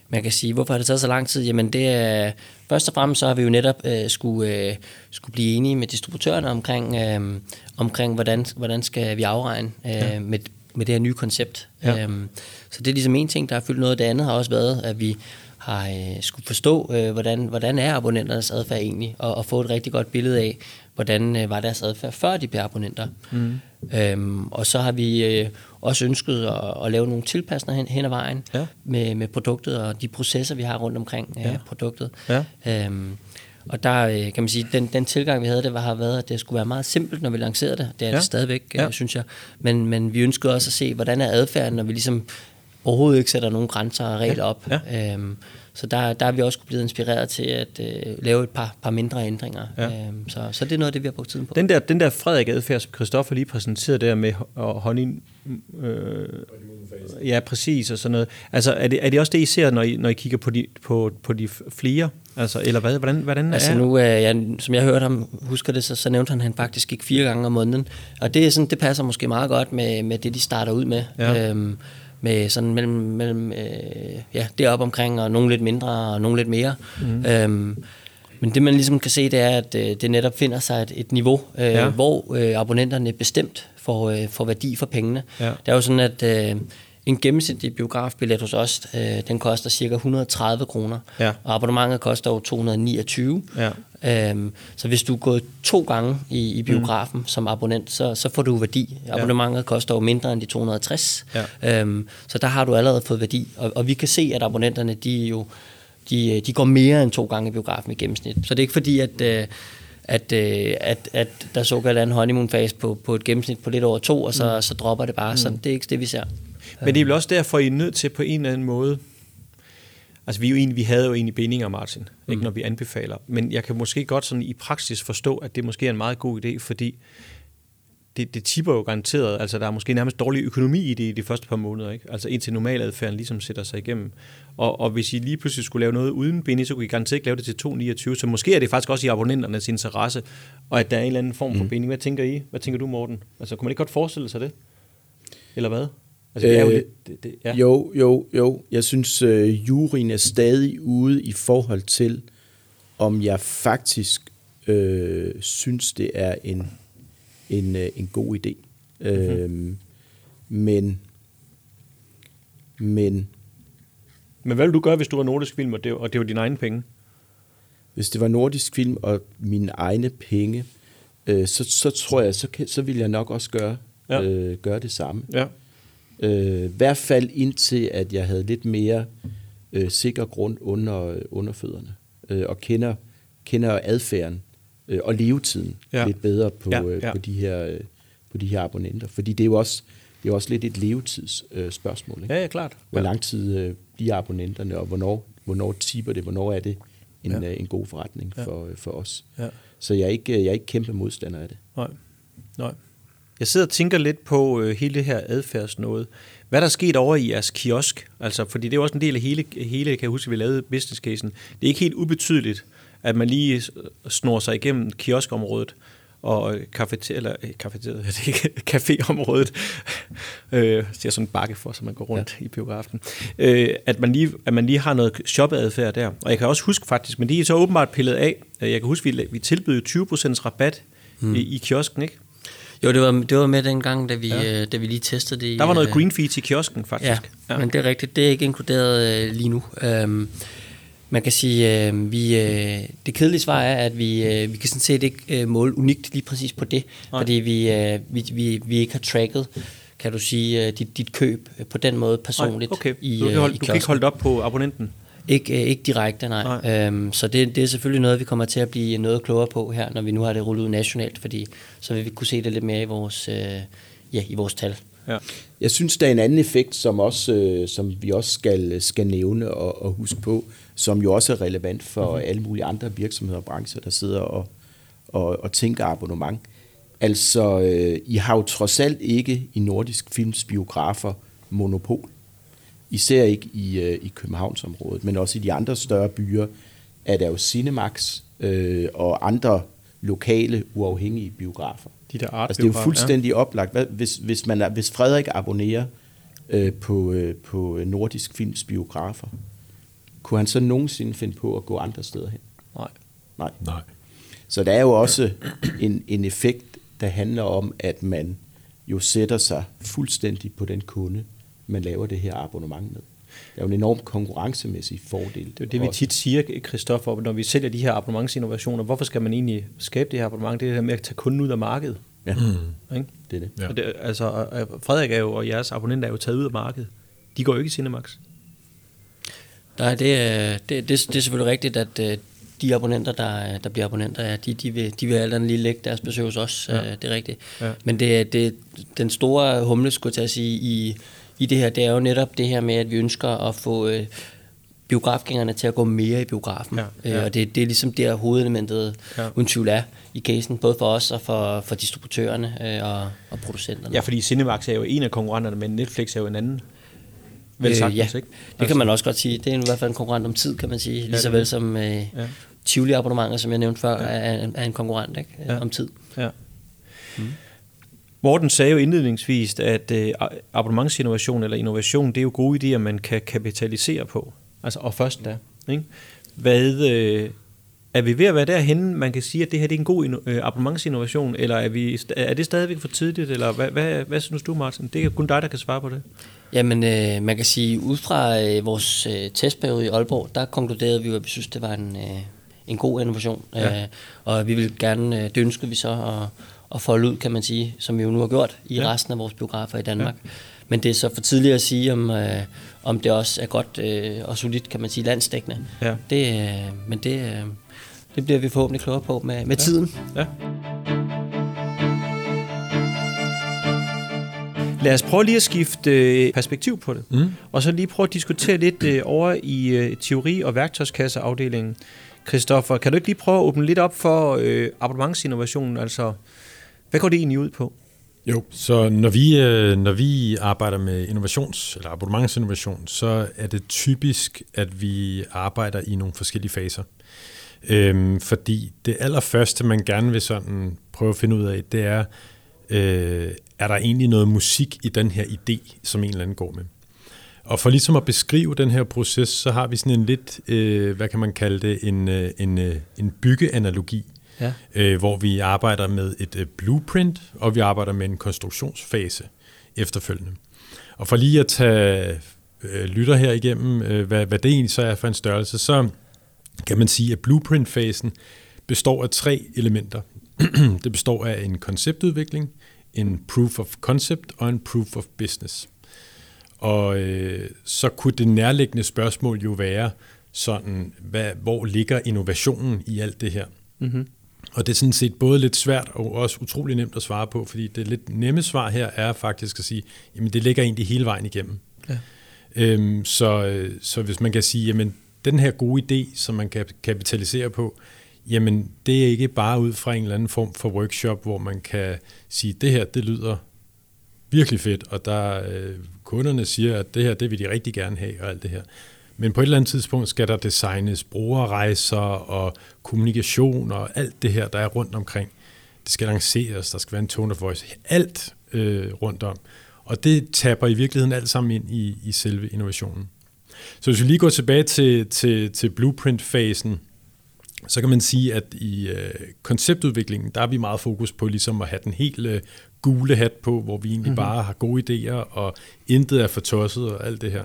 man kan sige, hvorfor har det taget så lang tid? Jamen det er, først og fremmest så har vi jo netop uh, skulle, uh, skulle blive enige med distributørerne omkring, uh, omkring hvordan, hvordan skal vi afregne uh, ja. med, med det her nye koncept. Ja. Øhm, så det er ligesom en ting, der har fyldt noget. Det andet har også været, at vi har øh, skulle forstå, øh, hvordan, hvordan er abonnenternes adfærd egentlig, og, og få et rigtig godt billede af, hvordan øh, var deres adfærd, før de blev abonnenter. Mm. Øhm, og så har vi øh, også ønsket at, at lave nogle tilpasninger hen, hen ad vejen ja. med, med produktet og de processer, vi har rundt omkring øh, ja. produktet. Ja. Øhm, og der øh, kan man sige, den, den tilgang, vi havde, det var, har været, at det skulle være meget simpelt, når vi lancerede det. Det er ja. det stadigvæk, ja. Øh, synes jeg. Men, men vi ønskede også at se, hvordan er adfærden, når vi ligesom overhovedet ikke sætter nogen grænser og regler ja. op. Ja. Øhm, så der, der er vi også blevet inspireret til at øh, lave et par, par mindre ændringer. Ja. Øhm, så, så det er noget af det, vi har brugt tiden på. Den der, den der Frederik adfærd, som Christoffer lige præsenterede der med honning... Øh, ja, præcis, og sådan noget. Altså, er det, er det også det, I ser, når I, når I kigger på de, på, på de flere? Altså, eller hvad? Hvordan, hvordan altså er nu, øh, ja, som jeg hørte ham, husker det, så, så nævnte han, at han faktisk gik fire gange om måneden. Og det, er sådan, det passer måske meget godt med, med det, de starter ud med. Ja. Øhm, med sådan mellem, mellem øh, ja, deroppe omkring, og nogle lidt mindre, og nogle lidt mere. Mm. Øhm, men det man ligesom kan se, det er, at øh, det netop finder sig et, et niveau, øh, ja. hvor øh, abonnenterne bestemt får, øh, får værdi for pengene. Ja. Det er jo sådan, at øh, en gennemsnitlig biografbillet hos os, øh, den koster cirka 130 kroner, ja. og abonnementet koster jo 229. Ja. Øhm, så hvis du er gået to gange i, i biografen mm. som abonnent, så, så får du værdi. Abonnementet ja. koster jo mindre end de 260, ja. øhm, så der har du allerede fået værdi. Og, og vi kan se, at abonnenterne, de jo de, de går mere end to gange i biografen i gennemsnit. Så det er ikke fordi, at... Øh, at, øh, at, at der såkaldt er en honeymoon phase på, på et gennemsnit på lidt over to, og så, mm. så dropper det bare. Mm. Så det er ikke det, vi ser. Men det er vel også derfor, I er nødt til på en eller anden måde, altså vi, er jo egentlig, vi havde jo egentlig bindinger, Martin, mm. ikke når vi anbefaler, men jeg kan måske godt sådan i praksis forstå, at det måske er en meget god idé, fordi det, det tipper jo garanteret, altså der er måske nærmest dårlig økonomi i det i de første par måneder, ikke? altså indtil normaladfærden ligesom sætter sig igennem. Og, og hvis I lige pludselig skulle lave noget uden binding, så kunne I garanteret ikke lave det til 2,29, så måske er det faktisk også i abonnenternes interesse, og at der er en eller anden form for mm. binding. Hvad tænker I? Hvad tænker du, Morten? Altså kunne man ikke godt forestille sig det? Eller hvad? Altså, det er jo, øh, det, det, ja. jo, jo, jo. Jeg synes, øh, juryen er stadig ude i forhold til, om jeg faktisk øh, synes, det er en, en, øh, en god idé. Mm-hmm. Øh, men, men... Men hvad vil du gøre, hvis du var nordisk film, og det, og det var dine egne penge? Hvis det var nordisk film og mine egne penge, øh, så, så tror jeg, så, så vil jeg nok også gøre, ja. øh, gøre det samme. Ja. Øh, I hvert fald indtil, at jeg havde lidt mere øh, sikker grund under, under fødderne, øh, og kender, kender adfærden øh, og levetiden ja. lidt bedre på, ja, øh, ja. på, de her, øh, på de her abonnenter. Fordi det er jo også, det er også lidt et levetidsspørgsmål. Øh, spørgsmål, ikke? Ja, ja, klart. Hvor lang tid øh, bliver abonnenterne, og hvornår, hvornår tipper det, hvornår er det en, ja. øh, en god forretning ja. for, øh, for os. Ja. Så jeg er, ikke, jeg er ikke kæmpe modstander af det. Nej, nej. Jeg sidder og tænker lidt på øh, hele det her adfærdsnået. Hvad der er sket over i jeres kiosk? Altså, fordi det er også en del af hele, hele kan jeg huske, vi lavede business casen. Det er ikke helt ubetydeligt, at man lige snor sig igennem kioskområdet. og kafeter, eller kafeter, <laughs> det er ikke, caféområdet, øh, det er sådan en bakke for, så man går rundt ja. i biografen, øh, at, man lige, at man lige har noget shoppeadfærd der. Og jeg kan også huske faktisk, men de er så åbenbart pillet af, jeg kan huske, vi, vi tilbød 20% rabat mm. i, i kiosken, ikke? Jo, det var, det var med den gang, da vi, ja. øh, da vi lige testede det. Der var noget øh, green feed i kiosken, faktisk. Ja, ja, men det er rigtigt. Det er ikke inkluderet øh, lige nu. Um, man kan sige, øh, vi, øh, det kedelige svar er, at vi, øh, vi kan sådan set ikke øh, måle unikt lige præcis på det, Nej. fordi vi, øh, vi, vi, vi ikke har tracket kan du sige, øh, dit, dit køb på den måde personligt. Nej, okay. I, du, kan holde, i du kan ikke holde det op på abonnenten? Ikke, øh, ikke direkte, nej. nej. Øhm, så det, det er selvfølgelig noget, vi kommer til at blive noget klogere på her, når vi nu har det rullet ud nationalt, fordi så vil vi kunne se det lidt mere i vores, øh, ja, i vores tal. Ja. Jeg synes, der er en anden effekt, som, også, øh, som vi også skal, skal nævne og, og huske på, som jo også er relevant for mm-hmm. alle mulige andre virksomheder og brancher, der sidder og, og, og tænker abonnement. Altså, øh, I har jo trods alt ikke i nordisk films biografer monopol. Især ikke i, øh, i Københavnsområdet, men også i de andre større byer er der jo Cinemax øh, og andre lokale uafhængige biografer. De der art altså, det er jo fuldstændig ja. oplagt. Hvad, hvis, hvis, man er, hvis Frederik abonnerer øh, på, øh, på Nordisk Films biografer, kunne han så nogensinde finde på at gå andre steder hen? Nej. Nej. Nej. Så der er jo også en, en effekt, der handler om, at man jo sætter sig fuldstændig på den kunde, man laver det her abonnement med. Det er jo en enorm konkurrencemæssig fordel. Det er det, vi tit siger, Christoffer, når vi sælger de her abonnementsinnovationer. Hvorfor skal man egentlig skabe det her abonnement? Det er det med at tage kunden ud af markedet. Ja, mm. ikke? det er det. Ja. Og det altså, Frederik er jo, og jeres abonnenter er jo taget ud af markedet. De går jo ikke i Cinemax. Nej, det, er, det, det, det er selvfølgelig rigtigt, at øh, de abonnenter, der, der bliver abonnenter, ja, de, de, vil, de vil alt andet lige lægge deres besøg hos os. Ja. Øh, det er rigtigt. Ja. Men det, det, den store humle, skulle jeg til at sige, i, i det her, det er jo netop det her med, at vi ønsker at få øh, biografgængerne til at gå mere i biografen. Ja, ja. Øh, og det, det er ligesom der hovedelementet, ja. uden tvivl er, i casen, både for os og for, for distributørerne øh, og, og producenterne. Ja, fordi Cinemax er jo en af konkurrenterne, men Netflix er jo en anden. Vel sagt, øh, ja, ikke? det kan altså- man også godt sige. Det er i hvert fald en konkurrent om tid, kan man sige. Lige så vel som øh, ja. Tivoli-abonnementer, som jeg nævnte før, ja. er, er en konkurrent ikke? Ja. om tid. Ja. Mm. Morten sagde jo indledningsvis, at øh, abonnementsinnovation eller innovation, det er jo gode idéer, man kan kapitalisere på. Altså, og først da. Ikke? Hvad, øh, er vi ved at være derhen, man kan sige, at det her det er en god øh, abonnementsinnovation, eller er, vi, er det stadigvæk for tidligt, eller hvad, hvad, hvad synes du, Martin? Det er kun dig, der kan svare på det. Jamen, øh, man kan sige, ud fra øh, vores øh, testperiode i Aalborg, der konkluderede vi, at vi synes, det var en, øh, en god innovation. Ja. Øh, og vi vil gerne, øh, det ønskede vi så at, at folde ud, kan man sige, som vi jo nu har gjort i ja. resten af vores biografer i Danmark. Ja. Men det er så for tidligt at sige, om, øh, om det også er godt øh, og solidt, kan man sige, landsdækkende. Ja. Det, øh, men det, øh, det bliver vi forhåbentlig klogere på med, med ja. tiden. Ja. Lad os prøve lige at skifte øh, perspektiv på det, mm. og så lige prøve at diskutere lidt øh, over i øh, teori- og værktøjskasseafdelingen. Christoffer, kan du ikke lige prøve at åbne lidt op for øh, abonnementsinnovationen? Altså, hvad går det egentlig ud på? Jo, så når vi, øh, når vi arbejder med innovations- eller abonnementsinnovation, så er det typisk, at vi arbejder i nogle forskellige faser. Øhm, fordi det allerførste, man gerne vil sådan prøve at finde ud af, det er, øh, er der egentlig noget musik i den her idé, som en eller anden går med. Og for ligesom at beskrive den her proces, så har vi sådan en lidt, øh, hvad kan man kalde det, en, øh, en, øh, en byggeanalogi, ja. øh, hvor vi arbejder med et øh, blueprint, og vi arbejder med en konstruktionsfase efterfølgende. Og for lige at tage øh, lytter her igennem, øh, hvad, hvad det egentlig så er for en størrelse, så kan man sige, at blueprint-fasen består af tre elementer. <clears throat> det består af en konceptudvikling, en proof of concept og en proof of business. Og øh, så kunne det nærliggende spørgsmål jo være sådan, hvad, hvor ligger innovationen i alt det her? Mm-hmm. Og det er sådan set både lidt svært og også utrolig nemt at svare på, fordi det lidt nemme svar her er faktisk at sige, jamen det ligger egentlig hele vejen igennem. Ja. Øhm, så, så hvis man kan sige, jamen den her gode idé, som man kan kapitalisere på, jamen det er ikke bare ud fra en eller anden form for workshop, hvor man kan sige, det her, det lyder virkelig fedt, og der øh, kunderne siger, at det her, det vil de rigtig gerne have, og alt det her. Men på et eller andet tidspunkt skal der designes brugerrejser og kommunikation og alt det her, der er rundt omkring. det skal lanceres, der skal være en tone of voice, alt øh, rundt om. Og det tapper i virkeligheden alt sammen ind i, i selve innovationen. Så hvis vi lige går tilbage til, til, til blueprint-fasen, så kan man sige, at i øh, konceptudviklingen, der er vi meget fokus på ligesom at have den helt øh, gule hat på, hvor vi egentlig mm-hmm. bare har gode idéer, og intet er for tosset og alt det her.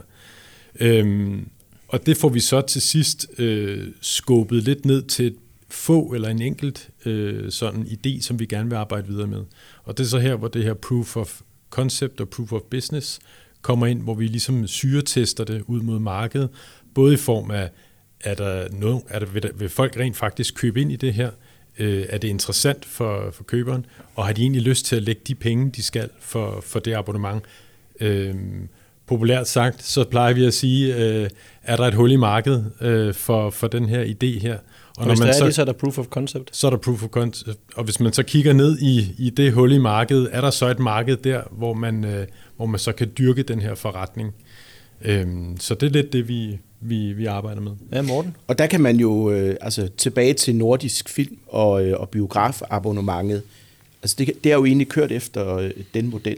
Øhm, og det får vi så til sidst øh, skubbet lidt ned til et få eller en enkelt øh, sådan idé, som vi gerne vil arbejde videre med. Og det er så her, hvor det her proof of concept og proof of business kommer ind, hvor vi ligesom syretester det ud mod markedet, både i form af, er der noget, er der, vil, der, vil folk rent faktisk købe ind i det her? Øh, er det interessant for, for køberen? Og har de egentlig lyst til at lægge de penge, de skal for, for det abonnement? Øh, populært sagt, så plejer vi at sige, øh, er der et hul i markedet øh, for, for den her idé her? Og, og når hvis man er så, det, så er der proof of concept? Så er der proof of concept. Og hvis man så kigger ned i, i det hul i markedet, er der så et marked der, hvor man, øh, hvor man så kan dyrke den her forretning? Øhm, så det er lidt det, vi, vi, vi arbejder med. Ja, Morten. Og der kan man jo, øh, altså tilbage til nordisk film og, øh, og biografabonnementet, altså det, det er jo egentlig kørt efter øh, den model.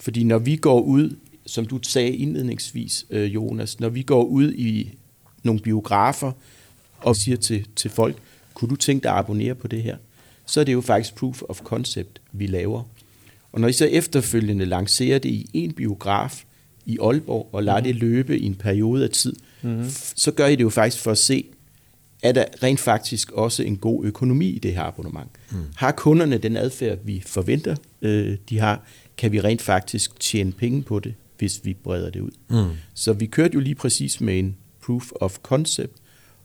Fordi når vi går ud, som du sagde indledningsvis, øh, Jonas, når vi går ud i nogle biografer og siger til, til folk, kunne du tænke dig at abonnere på det her? Så er det jo faktisk proof of concept, vi laver. Og når I så efterfølgende lancerer det i en biograf i Aalborg og lader mm. det løbe i en periode af tid, mm. så gør I det jo faktisk for at se, er der rent faktisk også en god økonomi i det her abonnement. Mm. Har kunderne den adfærd, vi forventer, øh, de har, kan vi rent faktisk tjene penge på det, hvis vi breder det ud. Mm. Så vi kørte jo lige præcis med en proof of concept,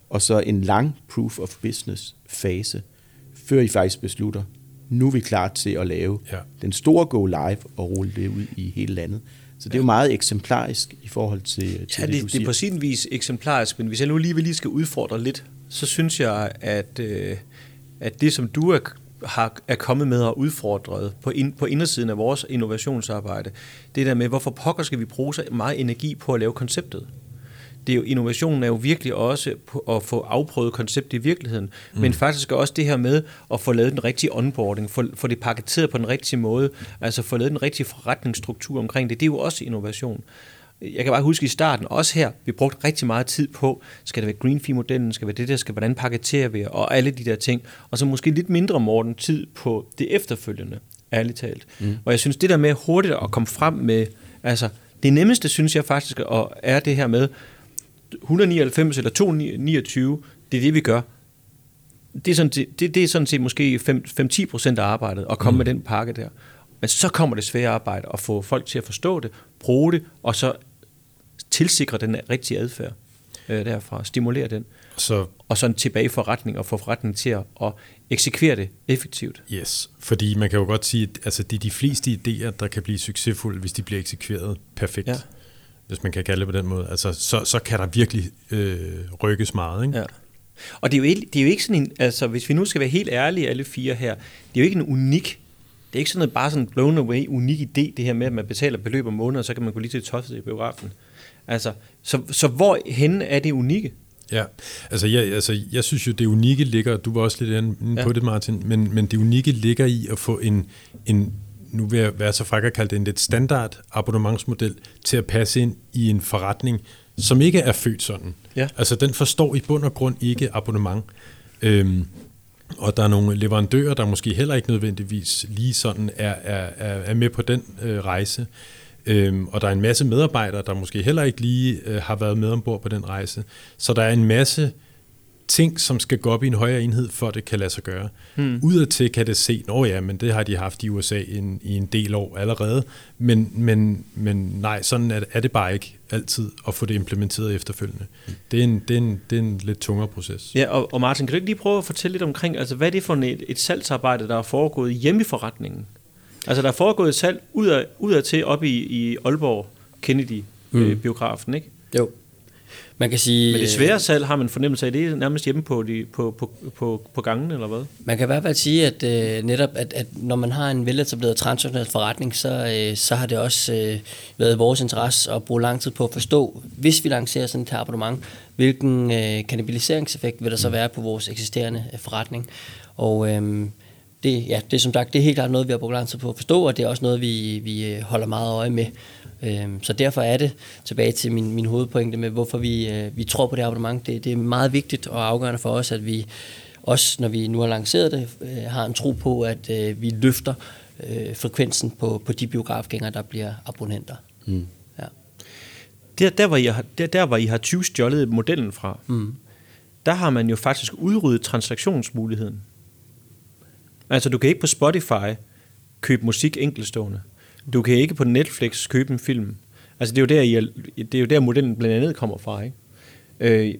og så en lang proof of business fase, før I faktisk beslutter, nu er vi klar til at lave ja. den store go live og rulle det ud i hele landet. Så det er jo meget eksemplarisk i forhold til, til ja, det, det, det er på sin vis eksemplarisk, men hvis jeg nu lige vil lige skal udfordre lidt, så synes jeg, at, øh, at det, som du er, har, er kommet med og udfordret på, ind, på indersiden af vores innovationsarbejde, det der med, hvorfor pokker skal vi bruge så meget energi på at lave konceptet? det er jo, innovationen er jo virkelig også på at få afprøvet konceptet i virkeligheden, mm. men faktisk også det her med at få lavet den rigtige onboarding, få, få det paketeret på den rigtige måde, altså få lavet den rigtige forretningsstruktur omkring det, det er jo også innovation. Jeg kan bare huske i starten, også her, vi brugte rigtig meget tid på, skal det være green fee modellen skal det være det der, skal hvordan paketerer vi, og alle de der ting, og så måske lidt mindre, Morten, tid på det efterfølgende, ærligt talt. Mm. Og jeg synes, det der med hurtigt at komme frem med, altså, det nemmeste, synes jeg faktisk, er det her med, 199 eller 229, det er det, vi gør. Det er sådan, det, det er sådan set måske 5-10 procent af arbejdet at komme mm. med den pakke der. Men så kommer det svære arbejde at få folk til at forstå det, bruge det, og så tilsikre den rigtige adfærd øh, derfra, stimulere den. Så, og så en tilbage forretning og få forretningen til at, at eksekvere det effektivt. Yes, fordi man kan jo godt sige, at altså, det er de fleste idéer, der kan blive succesfulde, hvis de bliver eksekveret perfekt. Ja hvis man kan kalde det på den måde, altså, så, så kan der virkelig øh, rykkes meget. Ikke? Ja. Og det er, jo ikke, det er jo ikke sådan en, altså hvis vi nu skal være helt ærlige alle fire her, det er jo ikke en unik, det er ikke sådan noget bare sådan blown away, unik idé, det her med, at man betaler beløb om måneden, og så kan man gå lige til tosset i biografen. Altså, så, så hvor hen er det unikke? Ja, altså jeg, altså jeg synes jo, det unikke ligger, du var også lidt inde på ja. det, Martin, men, men det unikke ligger i at få en, en nu vil jeg være så fræk at kalde det en lidt standard abonnementsmodel til at passe ind i en forretning, som ikke er født sådan. Ja. Altså den forstår i bund og grund ikke abonnement. Øhm, og der er nogle leverandører, der måske heller ikke nødvendigvis lige sådan er, er, er med på den øh, rejse. Øhm, og der er en masse medarbejdere, der måske heller ikke lige øh, har været med ombord på den rejse. Så der er en masse ting, som skal gå op i en højere enhed, for det kan lade sig gøre. Hmm. Udadtil kan det se, at ja, men det har de haft i USA en, i en del år allerede, men, men, men nej, sådan er, er det bare ikke altid at få det implementeret efterfølgende. Det er en, det er en, det er en lidt tungere proces. Ja, og, og Martin, kan du ikke lige prøve at fortælle lidt omkring, altså hvad er det for et, et salgsarbejde, der er foregået hjemme i forretningen? Altså der er foregået et salg udad, udad til op i, i Aalborg Kennedy-biografen, mm. øh, ikke? Jo. Man kan sige, Men det svære salg har man fornemmelse af, det er nærmest hjemme på, de, på, på, på, på gangen, eller hvad? Man kan i hvert fald sige, at øh, netop, at, at når man har en veletableret transnational forretning, så, øh, så har det også øh, været vores interesse at bruge lang tid på at forstå, hvis vi lancerer sådan et abonnement, hvilken øh, kannibaliseringseffekt vil der så være på vores eksisterende øh, forretning. Og øh, det, ja, det er som sagt det er helt klart noget, vi har brugt lang tid på at forstå, og det er også noget, vi, vi øh, holder meget øje med. Øhm, så derfor er det tilbage til min, min hovedpointe med, hvorfor vi, øh, vi tror på det abonnement. Det, det er meget vigtigt og afgørende for os, at vi også, når vi nu har lanceret det, øh, har en tro på, at øh, vi løfter øh, frekvensen på, på de biografgængere, der bliver abonnenter. Mm. Ja. Der, der, hvor I har, der, der, hvor I har 20 stjålet modellen fra, mm. der har man jo faktisk udryddet transaktionsmuligheden. Altså, du kan ikke på Spotify købe musik enkeltstående. Du kan ikke på Netflix købe en film. Altså, det er jo der, I det er jo der modellen blandt andet kommer fra, ikke? Øh,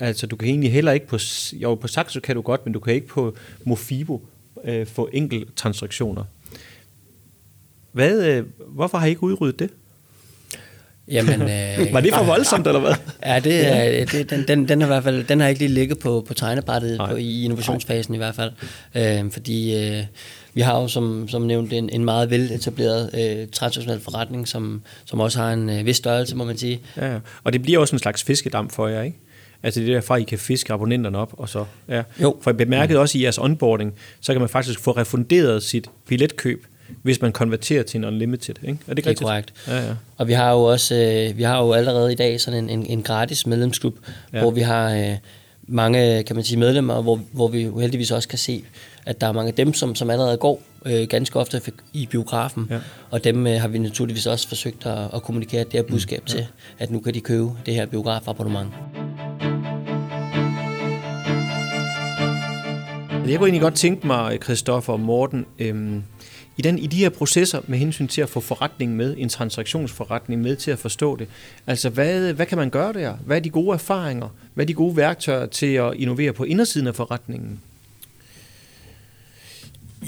altså, du kan egentlig heller ikke på... Jo, på Saxo kan du godt, men du kan ikke på Mofibo øh, få enkelttransaktioner. Hvad, øh, hvorfor har I ikke udryddet det? Jamen, <laughs> øh, var det for voldsomt, eller hvad? Ja, det, er, det, den, den, den, har i hvert fald, den har ikke lige ligget på, på tegnebrættet på, i innovationsfasen Nej. i hvert fald. Øh, fordi øh, vi har jo som, som nævnt en, en meget veletableret øh, transnational forretning, som, som også har en øh, vis størrelse, må man sige. Ja, og det bliver også en slags fiskedam for jer, ikke? Altså det er derfra, I kan fiske abonnenterne op, og så, ja. Jo. For jeg bemærkede også i jeres onboarding, så kan man faktisk få refunderet sit billetkøb, hvis man konverterer til en unlimited. Ikke? Er det, det er korrekt. Ja, ja. Og vi har jo også øh, vi har jo allerede i dag sådan en, en, en gratis medlemsklub, ja. hvor vi har øh, mange kan man sige, medlemmer, hvor, hvor vi jo heldigvis også kan se, at der er mange af dem, som, som allerede går øh, ganske ofte i biografen, ja. og dem øh, har vi naturligvis også forsøgt at, at kommunikere det her budskab mm, ja. til, at nu kan de købe det her biografabonnement. Jeg kunne egentlig godt tænke mig, Christoffer og Morten, øhm, i, den, i de her processer med hensyn til at få forretningen med, en transaktionsforretning med til at forstå det, altså hvad, hvad kan man gøre der? Hvad er de gode erfaringer? Hvad er de gode værktøjer til at innovere på indersiden af forretningen?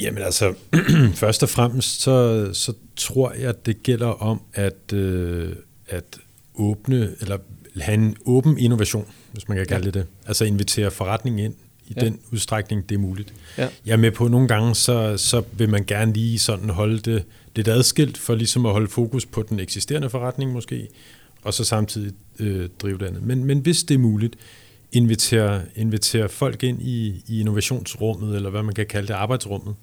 Jamen altså, <clears throat> først og fremmest, så, så tror jeg, at det gælder om at, øh, at åbne, eller have en åben innovation, hvis man kan kalde ja. det det. Altså invitere forretningen ind i ja. den udstrækning, det er muligt. Ja. Jeg er med på, at nogle gange, så, så vil man gerne lige sådan holde det lidt adskilt, for ligesom at holde fokus på den eksisterende forretning måske, og så samtidig øh, drive det andet. Men, men hvis det er muligt, invitere, invitere folk ind i, i innovationsrummet, eller hvad man kan kalde det, arbejdsrummet.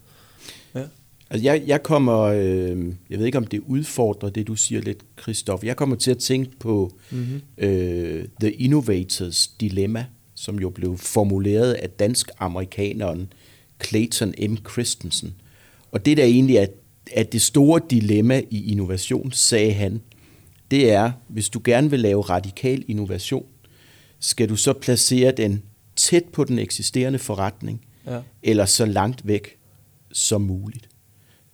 Ja. Altså jeg, jeg kommer, øh, jeg ved ikke om det udfordrer det, du siger lidt, Christoph. Jeg kommer til at tænke på mm-hmm. øh, The Innovators Dilemma som jo blev formuleret af dansk-amerikaneren Clayton M. Christensen. Og det der egentlig er, at det store dilemma i innovation, sagde han, det er, hvis du gerne vil lave radikal innovation, skal du så placere den tæt på den eksisterende forretning, ja. eller så langt væk som muligt,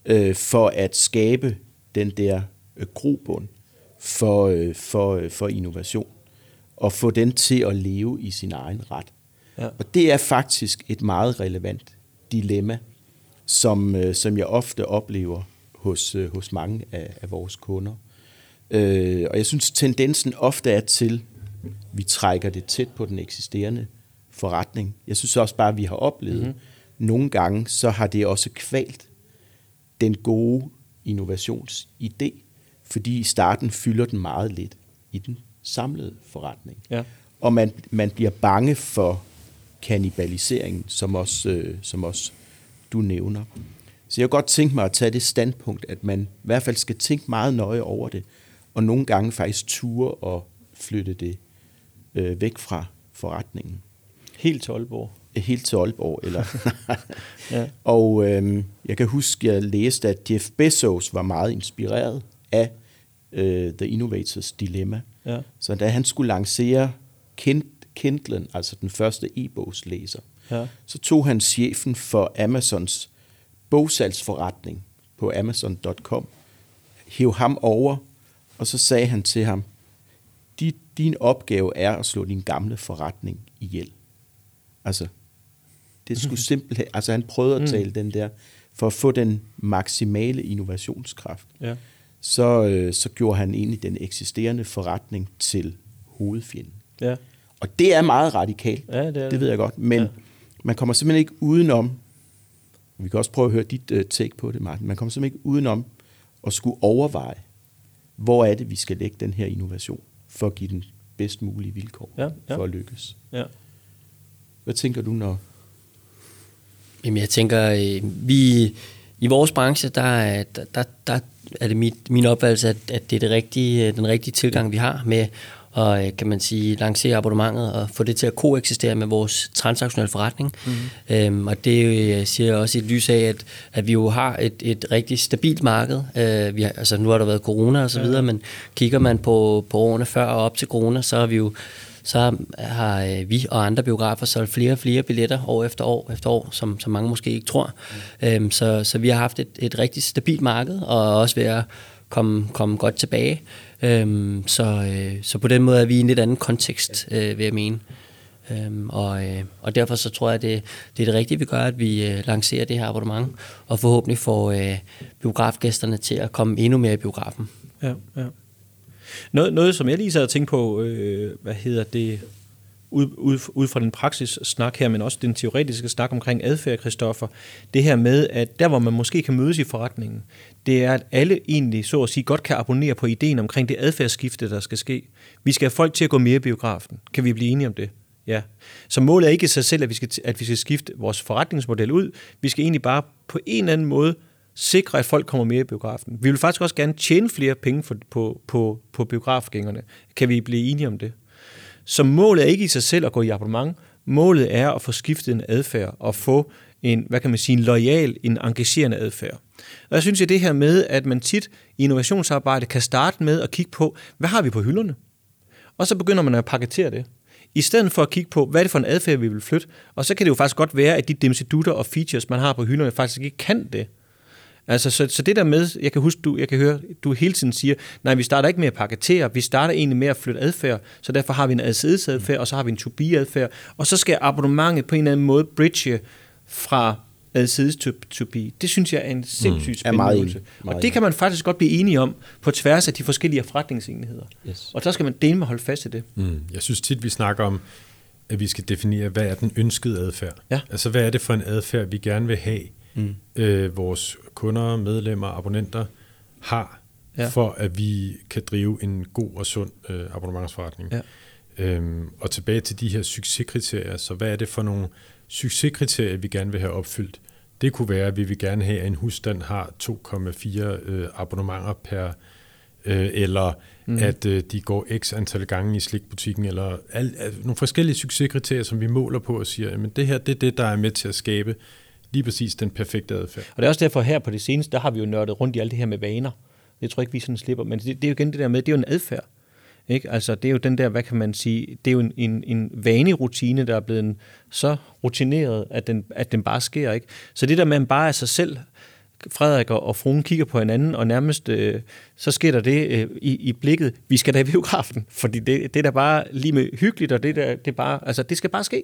øh, for at skabe den der øh, grobund for, øh, for, øh, for innovation og få den til at leve i sin egen ret. Ja. Og det er faktisk et meget relevant dilemma, som, øh, som jeg ofte oplever hos, øh, hos mange af, af vores kunder. Øh, og jeg synes, tendensen ofte er til, at vi trækker det tæt på den eksisterende forretning. Jeg synes også bare, at vi har oplevet, mm-hmm. nogle gange, så har det også kvalt den gode innovationsidé, fordi i starten fylder den meget lidt i den samlede forretning. Ja. Og man, man bliver bange for kannibaliseringen, som også, øh, som også du nævner. Så jeg har godt tænkt mig at tage det standpunkt, at man i hvert fald skal tænke meget nøje over det, og nogle gange faktisk ture og flytte det øh, væk fra forretningen. Helt til Aalborg? Helt til Aalborg, eller... <laughs> ja. Og øh, jeg kan huske, jeg læste, at Jeff Bezos var meget inspireret af øh, The Innovators Dilemma. Ja. Så da han skulle lancere Kindlen, altså den første e-bogslæser, ja. så tog han chefen for Amazons bogsalgsforretning på amazon.com, hæv ham over, og så sagde han til ham, din opgave er at slå din gamle forretning ihjel. Altså, det skulle <laughs> simpelthen, altså han prøvede at mm. tale mm. den der, for at få den maksimale innovationskraft. Ja så, øh, så gjorde han egentlig den eksisterende forretning til hovedfjenden. Ja. Og det er meget radikalt, ja, det, er det ved jeg godt, men ja. man kommer simpelthen ikke udenom, vi kan også prøve at høre dit uh, take på det, Martin, man kommer simpelthen ikke udenom at skulle overveje, hvor er det, vi skal lægge den her innovation, for at give den bedst mulige vilkår ja, ja. for at lykkes. Ja. Hvad tænker du, når Jamen, jeg tænker, øh, vi i vores branche, der, der, der, der er det mit, min opfattelse, at, at det er det rigtige, den rigtige tilgang, vi har med og øh, kan man sige, lancere abonnementet og få det til at koeksistere med vores transaktionelle forretning. Mm. Øhm, og det øh, siger jeg også i et lys af, at, at vi jo har et, et rigtig stabilt marked. Øh, vi har, altså nu har der været corona og så videre, ja. men kigger man på, på årene før og op til corona, så har vi jo så har øh, vi og andre biografer solgt flere og flere billetter år efter år efter år, som, som mange måske ikke tror. Mm. Øhm, så, så vi har haft et, et rigtig stabilt marked, og også ved at komme, komme godt tilbage. Øhm, så, øh, så på den måde er vi i en lidt anden kontekst, øh, vil jeg mene. Øhm, og, øh, og derfor så tror jeg, at det, det er det rigtige, vi gør, at vi øh, lancerer det her abonnement, og forhåbentlig får øh, biografgæsterne til at komme endnu mere i biografen. Ja, ja. Noget, noget som jeg lige sad og tænkte på, øh, hvad hedder det, ud, ud, ud fra den praksis snak her, men også den teoretiske snak omkring adfærd, Kristoffer, det her med, at der hvor man måske kan mødes i forretningen, det er, at alle egentlig, så at sige, godt kan abonnere på ideen omkring det adfærdsskifte, der skal ske. Vi skal have folk til at gå mere i biografen. Kan vi blive enige om det? Ja. Så målet er ikke i sig selv, at vi, skal, at vi skal skifte vores forretningsmodel ud. Vi skal egentlig bare på en eller anden måde sikre, at folk kommer mere i biografen. Vi vil faktisk også gerne tjene flere penge for, på, på, på biografgængerne. Kan vi blive enige om det? Så målet er ikke i sig selv at gå i abonnement. Målet er at få skiftet en adfærd og få en, hvad kan man sige, en lojal, en engagerende adfærd. Og jeg synes, at det her med, at man tit i innovationsarbejde kan starte med at kigge på, hvad har vi på hylderne? Og så begynder man at paketere det. I stedet for at kigge på, hvad er det for en adfærd, vi vil flytte. Og så kan det jo faktisk godt være, at de dimsedutter og features, man har på hylderne, faktisk ikke kan det. Altså, så, så det der med, jeg kan huske, du, jeg kan høre, du hele tiden siger, nej, vi starter ikke med at paketere, vi starter egentlig med at flytte adfærd, så derfor har vi en adfærd, og så har vi en to-be-adfærd, og så skal abonnementet på en eller anden måde bridge fra Alcides to, to be. Det synes jeg er en sindssygt mm. spændende øvelse. Og det kan man faktisk godt blive enige om på tværs af de forskellige forretningsenheder. Yes. Og så skal man dele med at holde fast i det. Mm. Jeg synes tit, vi snakker om, at vi skal definere, hvad er den ønskede adfærd? Ja. Altså, hvad er det for en adfærd, vi gerne vil have, mm. øh, vores kunder, medlemmer, abonnenter har, ja. for at vi kan drive en god og sund øh, abonnementsforretning. Ja. Øhm, og tilbage til de her succeskriterier, så hvad er det for nogle succeskriterier, vi gerne vil have opfyldt? Det kunne være, at vi vil gerne have, at en husstand har 2,4 øh, abonnementer per, øh, eller mm. at øh, de går x antal gange i slikbutikken, eller al, al, nogle forskellige succeskriterier, som vi måler på og siger, at det her det er det, der er med til at skabe lige præcis den perfekte adfærd. Og det er også derfor her på det seneste, der har vi jo nørdet rundt i alt det her med vaner. Det tror jeg ikke, vi sådan slipper, men det, det er jo igen det der med, det er jo en adfærd. Ikke? Altså, det er jo den der, hvad kan man sige, det er jo en, en, en vanerutine, der er blevet en, så rutineret, at den, at den bare sker. Ikke? Så det der med, at man bare er sig selv, Frederik og, og fruen kigger på hinanden, og nærmest øh, så sker der det øh, i, i blikket, vi skal da i biografen, fordi det, det er da bare lige med hyggeligt, og det, der, det, bare, altså, det skal bare ske,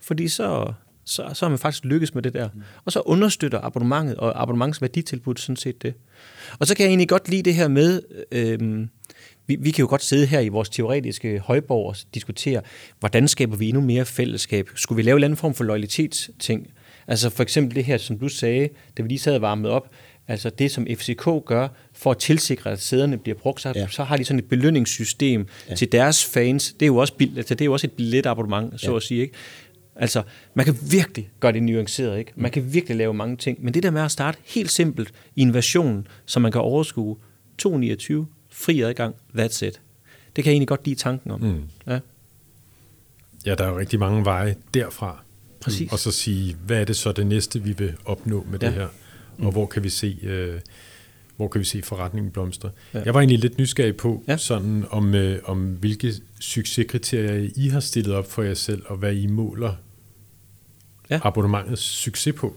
fordi så, så, så har man faktisk lykkes med det der. Og så understøtter abonnementet og abonnementsværditilbud sådan set det. Og så kan jeg egentlig godt lide det her med, øh, vi, vi kan jo godt sidde her i vores teoretiske højborg og diskutere, hvordan skaber vi endnu mere fællesskab? Skulle vi lave en anden form for loyalitetsting? Altså for eksempel det her, som du sagde, da vi lige sad og varmet op, altså det, som FCK gør for at tilsikre, at sæderne bliver brugt, så, ja. så har de sådan et belønningssystem ja. til deres fans. Det er jo også, altså, det er jo også et billetabonnement, så ja. at sige. Ikke? Altså, man kan virkelig gøre det nuanceret, ikke? Man kan virkelig lave mange ting. Men det der med at starte helt simpelt i en version, som man kan overskue 229, fri adgang, that's it. Det kan jeg egentlig godt lide tanken om. Mm. Ja. ja, der er jo rigtig mange veje derfra. Præcis. Og så sige, hvad er det så det næste, vi vil opnå med ja. det her? Og mm. hvor kan vi se... Øh, hvor kan vi se forretningen blomstre. Ja. Jeg var egentlig lidt nysgerrig på, ja. sådan om, øh, om hvilke succeskriterier I har stillet op for jer selv, og hvad I måler ja. abonnementets succes på?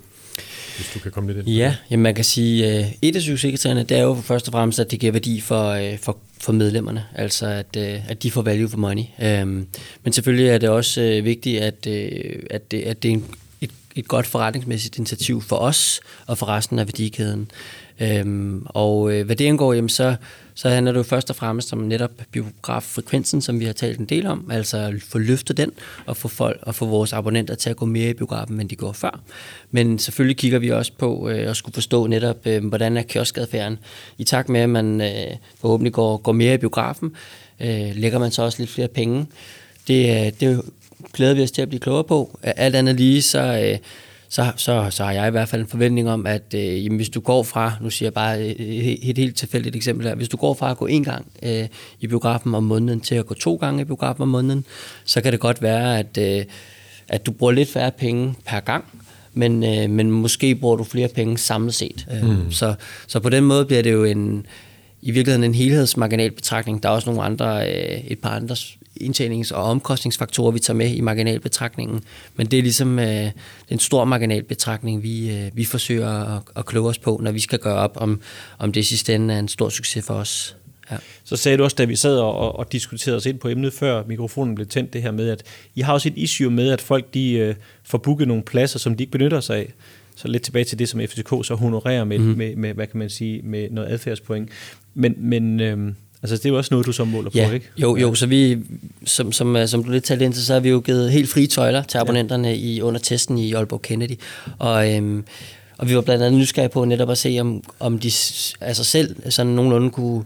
Hvis du kan komme lidt ind. Ja, jamen man kan sige, øh, et af succeskriterierne, det er jo først og fremmest, at det giver værdi for, øh, for, for medlemmerne, altså at, øh, at de får value for money. Um, men selvfølgelig er det også vigtigt, at, at, det, at det er en, et, et godt forretningsmæssigt initiativ for os og for resten af værdikæden. Øhm, og øh, hvad det angår, jamen, så, så handler det jo først og fremmest om netop biograffrekvensen, som vi har talt en del om, altså at få løftet den og få folk og få vores abonnenter til at gå mere i biografen, end de går før. Men selvfølgelig kigger vi også på øh, at skulle forstå netop, øh, hvordan er kioskadfærden. I takt med, at man øh, forhåbentlig går, går mere i biografen, øh, lægger man så også lidt flere penge. Det, øh, det glæder vi os til at blive klogere på. Alt andet lige, så... Øh, så, så, så har jeg i hvert fald en forventning om, at øh, jamen, hvis du går fra, nu siger jeg bare et, et helt tilfældigt eksempel her, hvis du går fra at gå en gang øh, i biografen om måneden til at gå to gange i biografen om måneden, så kan det godt være, at, øh, at du bruger lidt færre penge per gang, men, øh, men måske bruger du flere penge samlet set. Øh, mm. så, så på den måde bliver det jo en, i virkeligheden en helhedsmarginalbetragtning. Der er også nogle andre, øh, et par andre indtjenings- og omkostningsfaktorer, vi tager med i marginalbetragtningen. Men det er ligesom øh, en stor marginalbetragtning, vi, øh, vi forsøger at, at kloge os på, når vi skal gøre op, om, om det sidste ende er en stor succes for os. Ja. Så sagde du også, da vi sad og, og diskuterede os ind på emnet, før mikrofonen blev tændt, det her med, at I har også et issue med, at folk de øh, får booket nogle pladser, som de ikke benytter sig af. Så lidt tilbage til det, som FCK så honorerer med, mm. med, med, hvad kan man sige, med noget adfærdspoint. Men, men øh, Altså, det er jo også noget, du så måler ja. på, ikke? Jo, jo, så vi, som, som, øh, som du lidt talte ind til, så har vi jo givet helt frie tøjler til abonnenterne ja. i, under testen i Aalborg Kennedy. Og, øhm, og vi var blandt andet nysgerrige på netop at se, om, om de altså selv sådan nogenlunde kunne,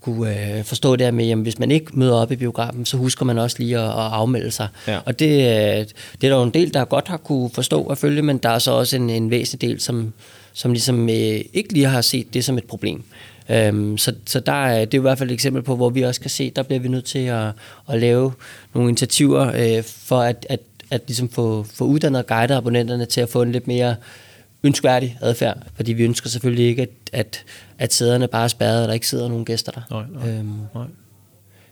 kunne øh, forstå det her med, at hvis man ikke møder op i biografen, så husker man også lige at, at afmelde sig. Ja. Og det, øh, det er der jo en del, der godt har kunne forstå og følge, men der er så også en, en væsentlig del, som, som ligesom øh, ikke lige har set det som et problem. Øhm, så så der er, det er i hvert fald et eksempel på, hvor vi også kan se, der bliver vi nødt til at, at lave nogle initiativer øh, for at, at, at ligesom få, få uddannet og guidet abonnenterne til at få en lidt mere ønskværdig adfærd, fordi vi ønsker selvfølgelig ikke, at, at, at sæderne bare er spærret, og der ikke sidder nogen gæster der. Nej, nej, øhm. nej.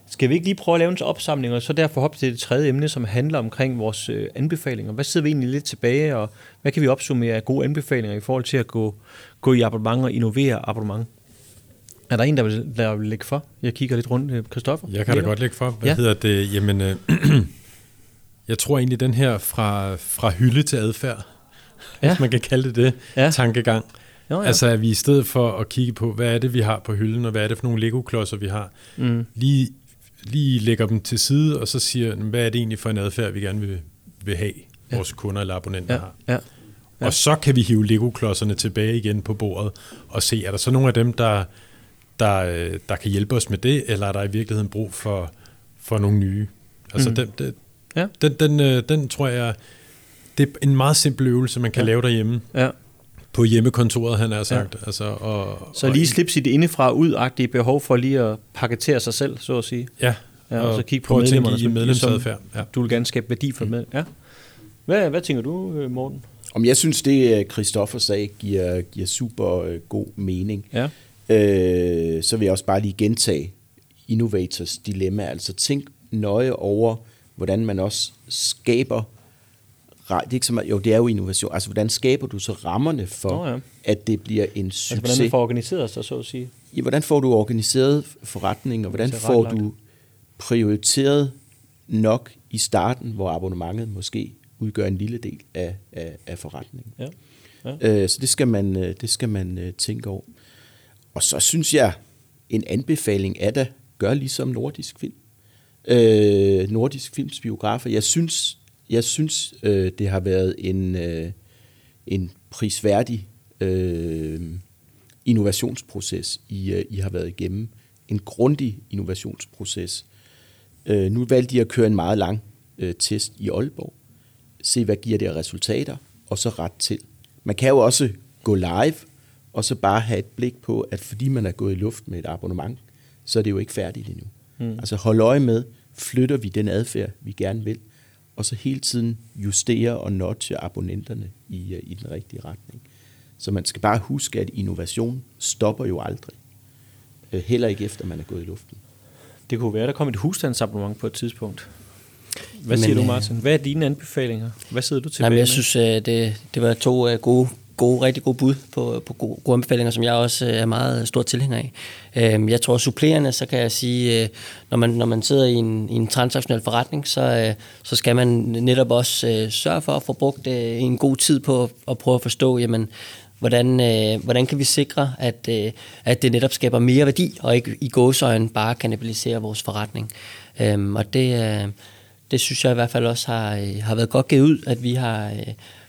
Skal vi ikke lige prøve at lave en opsamling, og så derfor hoppe til det tredje emne, som handler omkring vores øh, anbefalinger. Hvad sidder vi egentlig lidt tilbage, og hvad kan vi opsummere af gode anbefalinger i forhold til at gå, gå i abonnement og innovere abonnement? Er der en, der vil, der vil lægge for? Jeg kigger lidt rundt. Christoffer? Jeg kan da godt lægge for. Hvad ja. hedder det? Jamen, øh, <clears throat> jeg tror egentlig, den her fra, fra hylde til adfærd, ja. hvis man kan kalde det det, ja. tankegang. Jo, ja. Altså, at vi i stedet for at kigge på, hvad er det, vi har på hylden, og hvad er det for nogle Lego-klodser, vi har, mm. lige, lige lægger dem til side, og så siger, hvad er det egentlig for en adfærd, vi gerne vil, vil have, ja. vores kunder eller abonnenter ja. har. Ja. Ja. Og så kan vi hive Lego-klodserne tilbage igen på bordet, og se, er der så nogle af dem, der der, øh, der kan hjælpe os med det, eller er der i virkeligheden brug for, for nogle nye? Altså mm. den, den, ja. den, den, øh, den tror jeg, det er en meget simpel øvelse, man kan ja. lave derhjemme. Ja. På hjemmekontoret, han har sagt. Ja. Altså, og, så lige slippe sit indefra ud behov for lige at paketere sig selv, så at sige. Ja, ja og, og så kigge på medlemmerne, i medlemsadfærd. Ja. Du vil gerne skabe værdi for mm. med. Ja. Hvad, hvad tænker du, øh, Morten? Om jeg synes, det Christoffer sagde, giver, giver super god mening. Ja øh, så vil jeg også bare lige gentage innovators dilemma. Altså tænk nøje over, hvordan man også skaber det er ikke så meget, jo, det er jo innovation. Altså, hvordan skaber du så rammerne for, oh, ja. at det bliver en succes? Altså, hvordan man får organiseret sig, så at sige? Ja, hvordan får du organiseret forretningen, og hvordan får du prioriteret nok i starten, hvor abonnementet måske udgør en lille del af, af, af forretningen. Ja. Ja. Øh, så det skal man, øh, det skal man øh, tænke over. Og så synes jeg, en anbefaling er da, gør ligesom Nordisk Film. Øh, Nordisk Films biografer. Jeg synes, jeg synes øh, det har været en, øh, en prisværdig øh, innovationsproces, I, øh, I har været igennem. En grundig innovationsproces. Øh, nu valgte I at køre en meget lang øh, test i Aalborg. Se, hvad giver det af resultater, og så ret til. Man kan jo også gå live og så bare have et blik på, at fordi man er gået i luft med et abonnement, så er det jo ikke færdigt endnu. Mm. Altså hold øje med, flytter vi den adfærd, vi gerne vil, og så hele tiden justere og notche abonnenterne i, øh, i den rigtige retning. Så man skal bare huske, at innovation stopper jo aldrig. Øh, heller ikke efter, man er gået i luften. Det kunne være, der kom et husstandsabonnement på et tidspunkt. Hvad Men, siger du, øh, Martin? Hvad er dine anbefalinger? Hvad sidder du til Jamen, jeg synes, det, det var to gode gode, rigtig gode bud på, på gode, gode anbefalinger, som jeg også øh, er meget stor tilhænger af. Øhm, jeg tror, supplerende, så kan jeg sige, øh, når man, når man sidder i en, i en transaktionel forretning, så, øh, så skal man netop også øh, sørge for at få brugt øh, en god tid på at prøve at forstå, jamen, hvordan, hvordan kan vi sikre, at, at det netop skaber mere værdi, og ikke i gåsøjen bare kanibalisere vores forretning. Øhm, og det, det synes jeg i hvert fald også har, har været godt givet ud, at vi har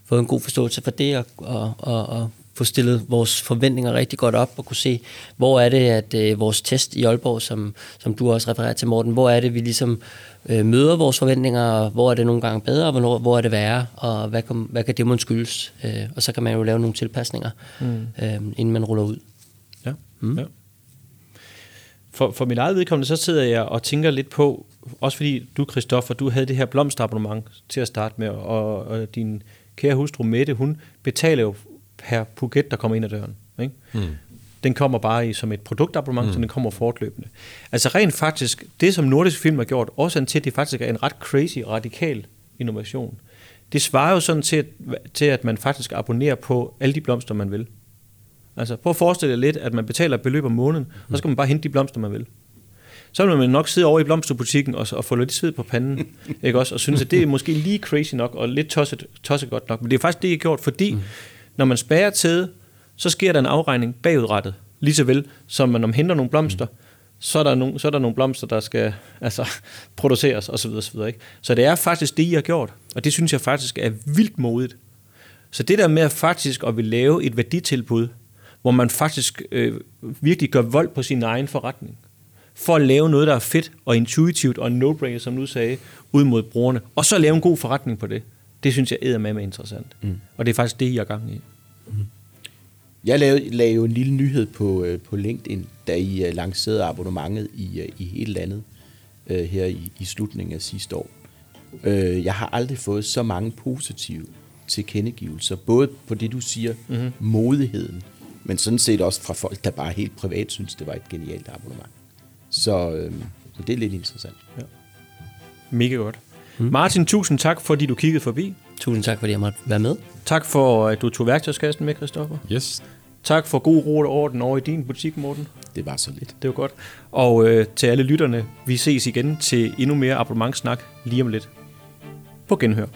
fået en god forståelse for det, og, og, og, og få stillet vores forventninger rigtig godt op og kunne se, hvor er det, at øh, vores test i Aalborg, som, som du også refererer til, Morten, hvor er det, vi ligesom øh, møder vores forventninger, og hvor er det nogle gange bedre, og hvor, hvor er det værre, og hvad kan, hvad kan det måske skyldes? Øh, og så kan man jo lave nogle tilpasninger, mm. øh, inden man ruller ud. Ja, mm. ja. For, for min eget vedkommende, så sidder jeg og tænker lidt på, også fordi du, Christoffer, du havde det her blomsterabonnement til at starte med, og, og din kære hustru Mette, hun betaler jo per buket, der kommer ind ad døren. Ikke? Mm. Den kommer bare i som et produktabonnement, mm. så den kommer fortløbende. Altså rent faktisk, det som Nordisk Film har gjort, også til, at det faktisk er en ret crazy, radikal innovation, det svarer jo sådan til, at, til, at man faktisk abonnerer på alle de blomster, man vil. Altså prøv at forestille dig lidt, at man betaler et beløb om måneden, mm. og så skal man bare hente de blomster, man vil. Så vil man nok sidde over i blomsterbutikken og, og få lidt sved på panden, <laughs> ikke også? Og synes, at det er måske lige crazy nok, og lidt tosset, tosset godt nok. Men det er faktisk det, jeg har gjort, fordi mm. når man spærer til, så sker der en afregning bagudrettet. Lige så vel, som man om henter nogle blomster, mm. så, er der nogle, så er der nogle blomster, der skal <laughs> altså, produceres osv. osv. Ikke? Så det er faktisk det, I har gjort. Og det synes jeg faktisk er vildt modigt. Så det der med at faktisk at vil lave et værditilbud, hvor man faktisk øh, virkelig gør vold på sin egen forretning, for at lave noget, der er fedt og intuitivt og en no-brainer, som du sagde, ud mod brugerne, og så lave en god forretning på det. Det synes jeg er med med interessant. Mm. Og det er faktisk det, jeg er gang i. Mm. Jeg lavede, lavede jo en lille nyhed på, øh, på LinkedIn, da I uh, lancerede abonnementet i, uh, i hele landet her i, i slutningen af sidste år. Jeg har aldrig fået så mange positive tilkendegivelser, både på det, du siger, mm-hmm. modigheden, men sådan set også fra folk, der bare helt privat synes, det var et genialt abonnement. Så, øh, så det er lidt interessant. Ja. Mega godt. Mm. Martin, tusind tak, fordi du kiggede forbi. Tusind tak, fordi jeg måtte være med. Tak for, at du tog værktøjskassen med, Christoffer. Yes. Tak for god ro og orden over i din butik, Morten. Det var så lidt. Det var godt. Og øh, til alle lytterne, vi ses igen til endnu mere abonnementsnak lige om lidt. På genhør.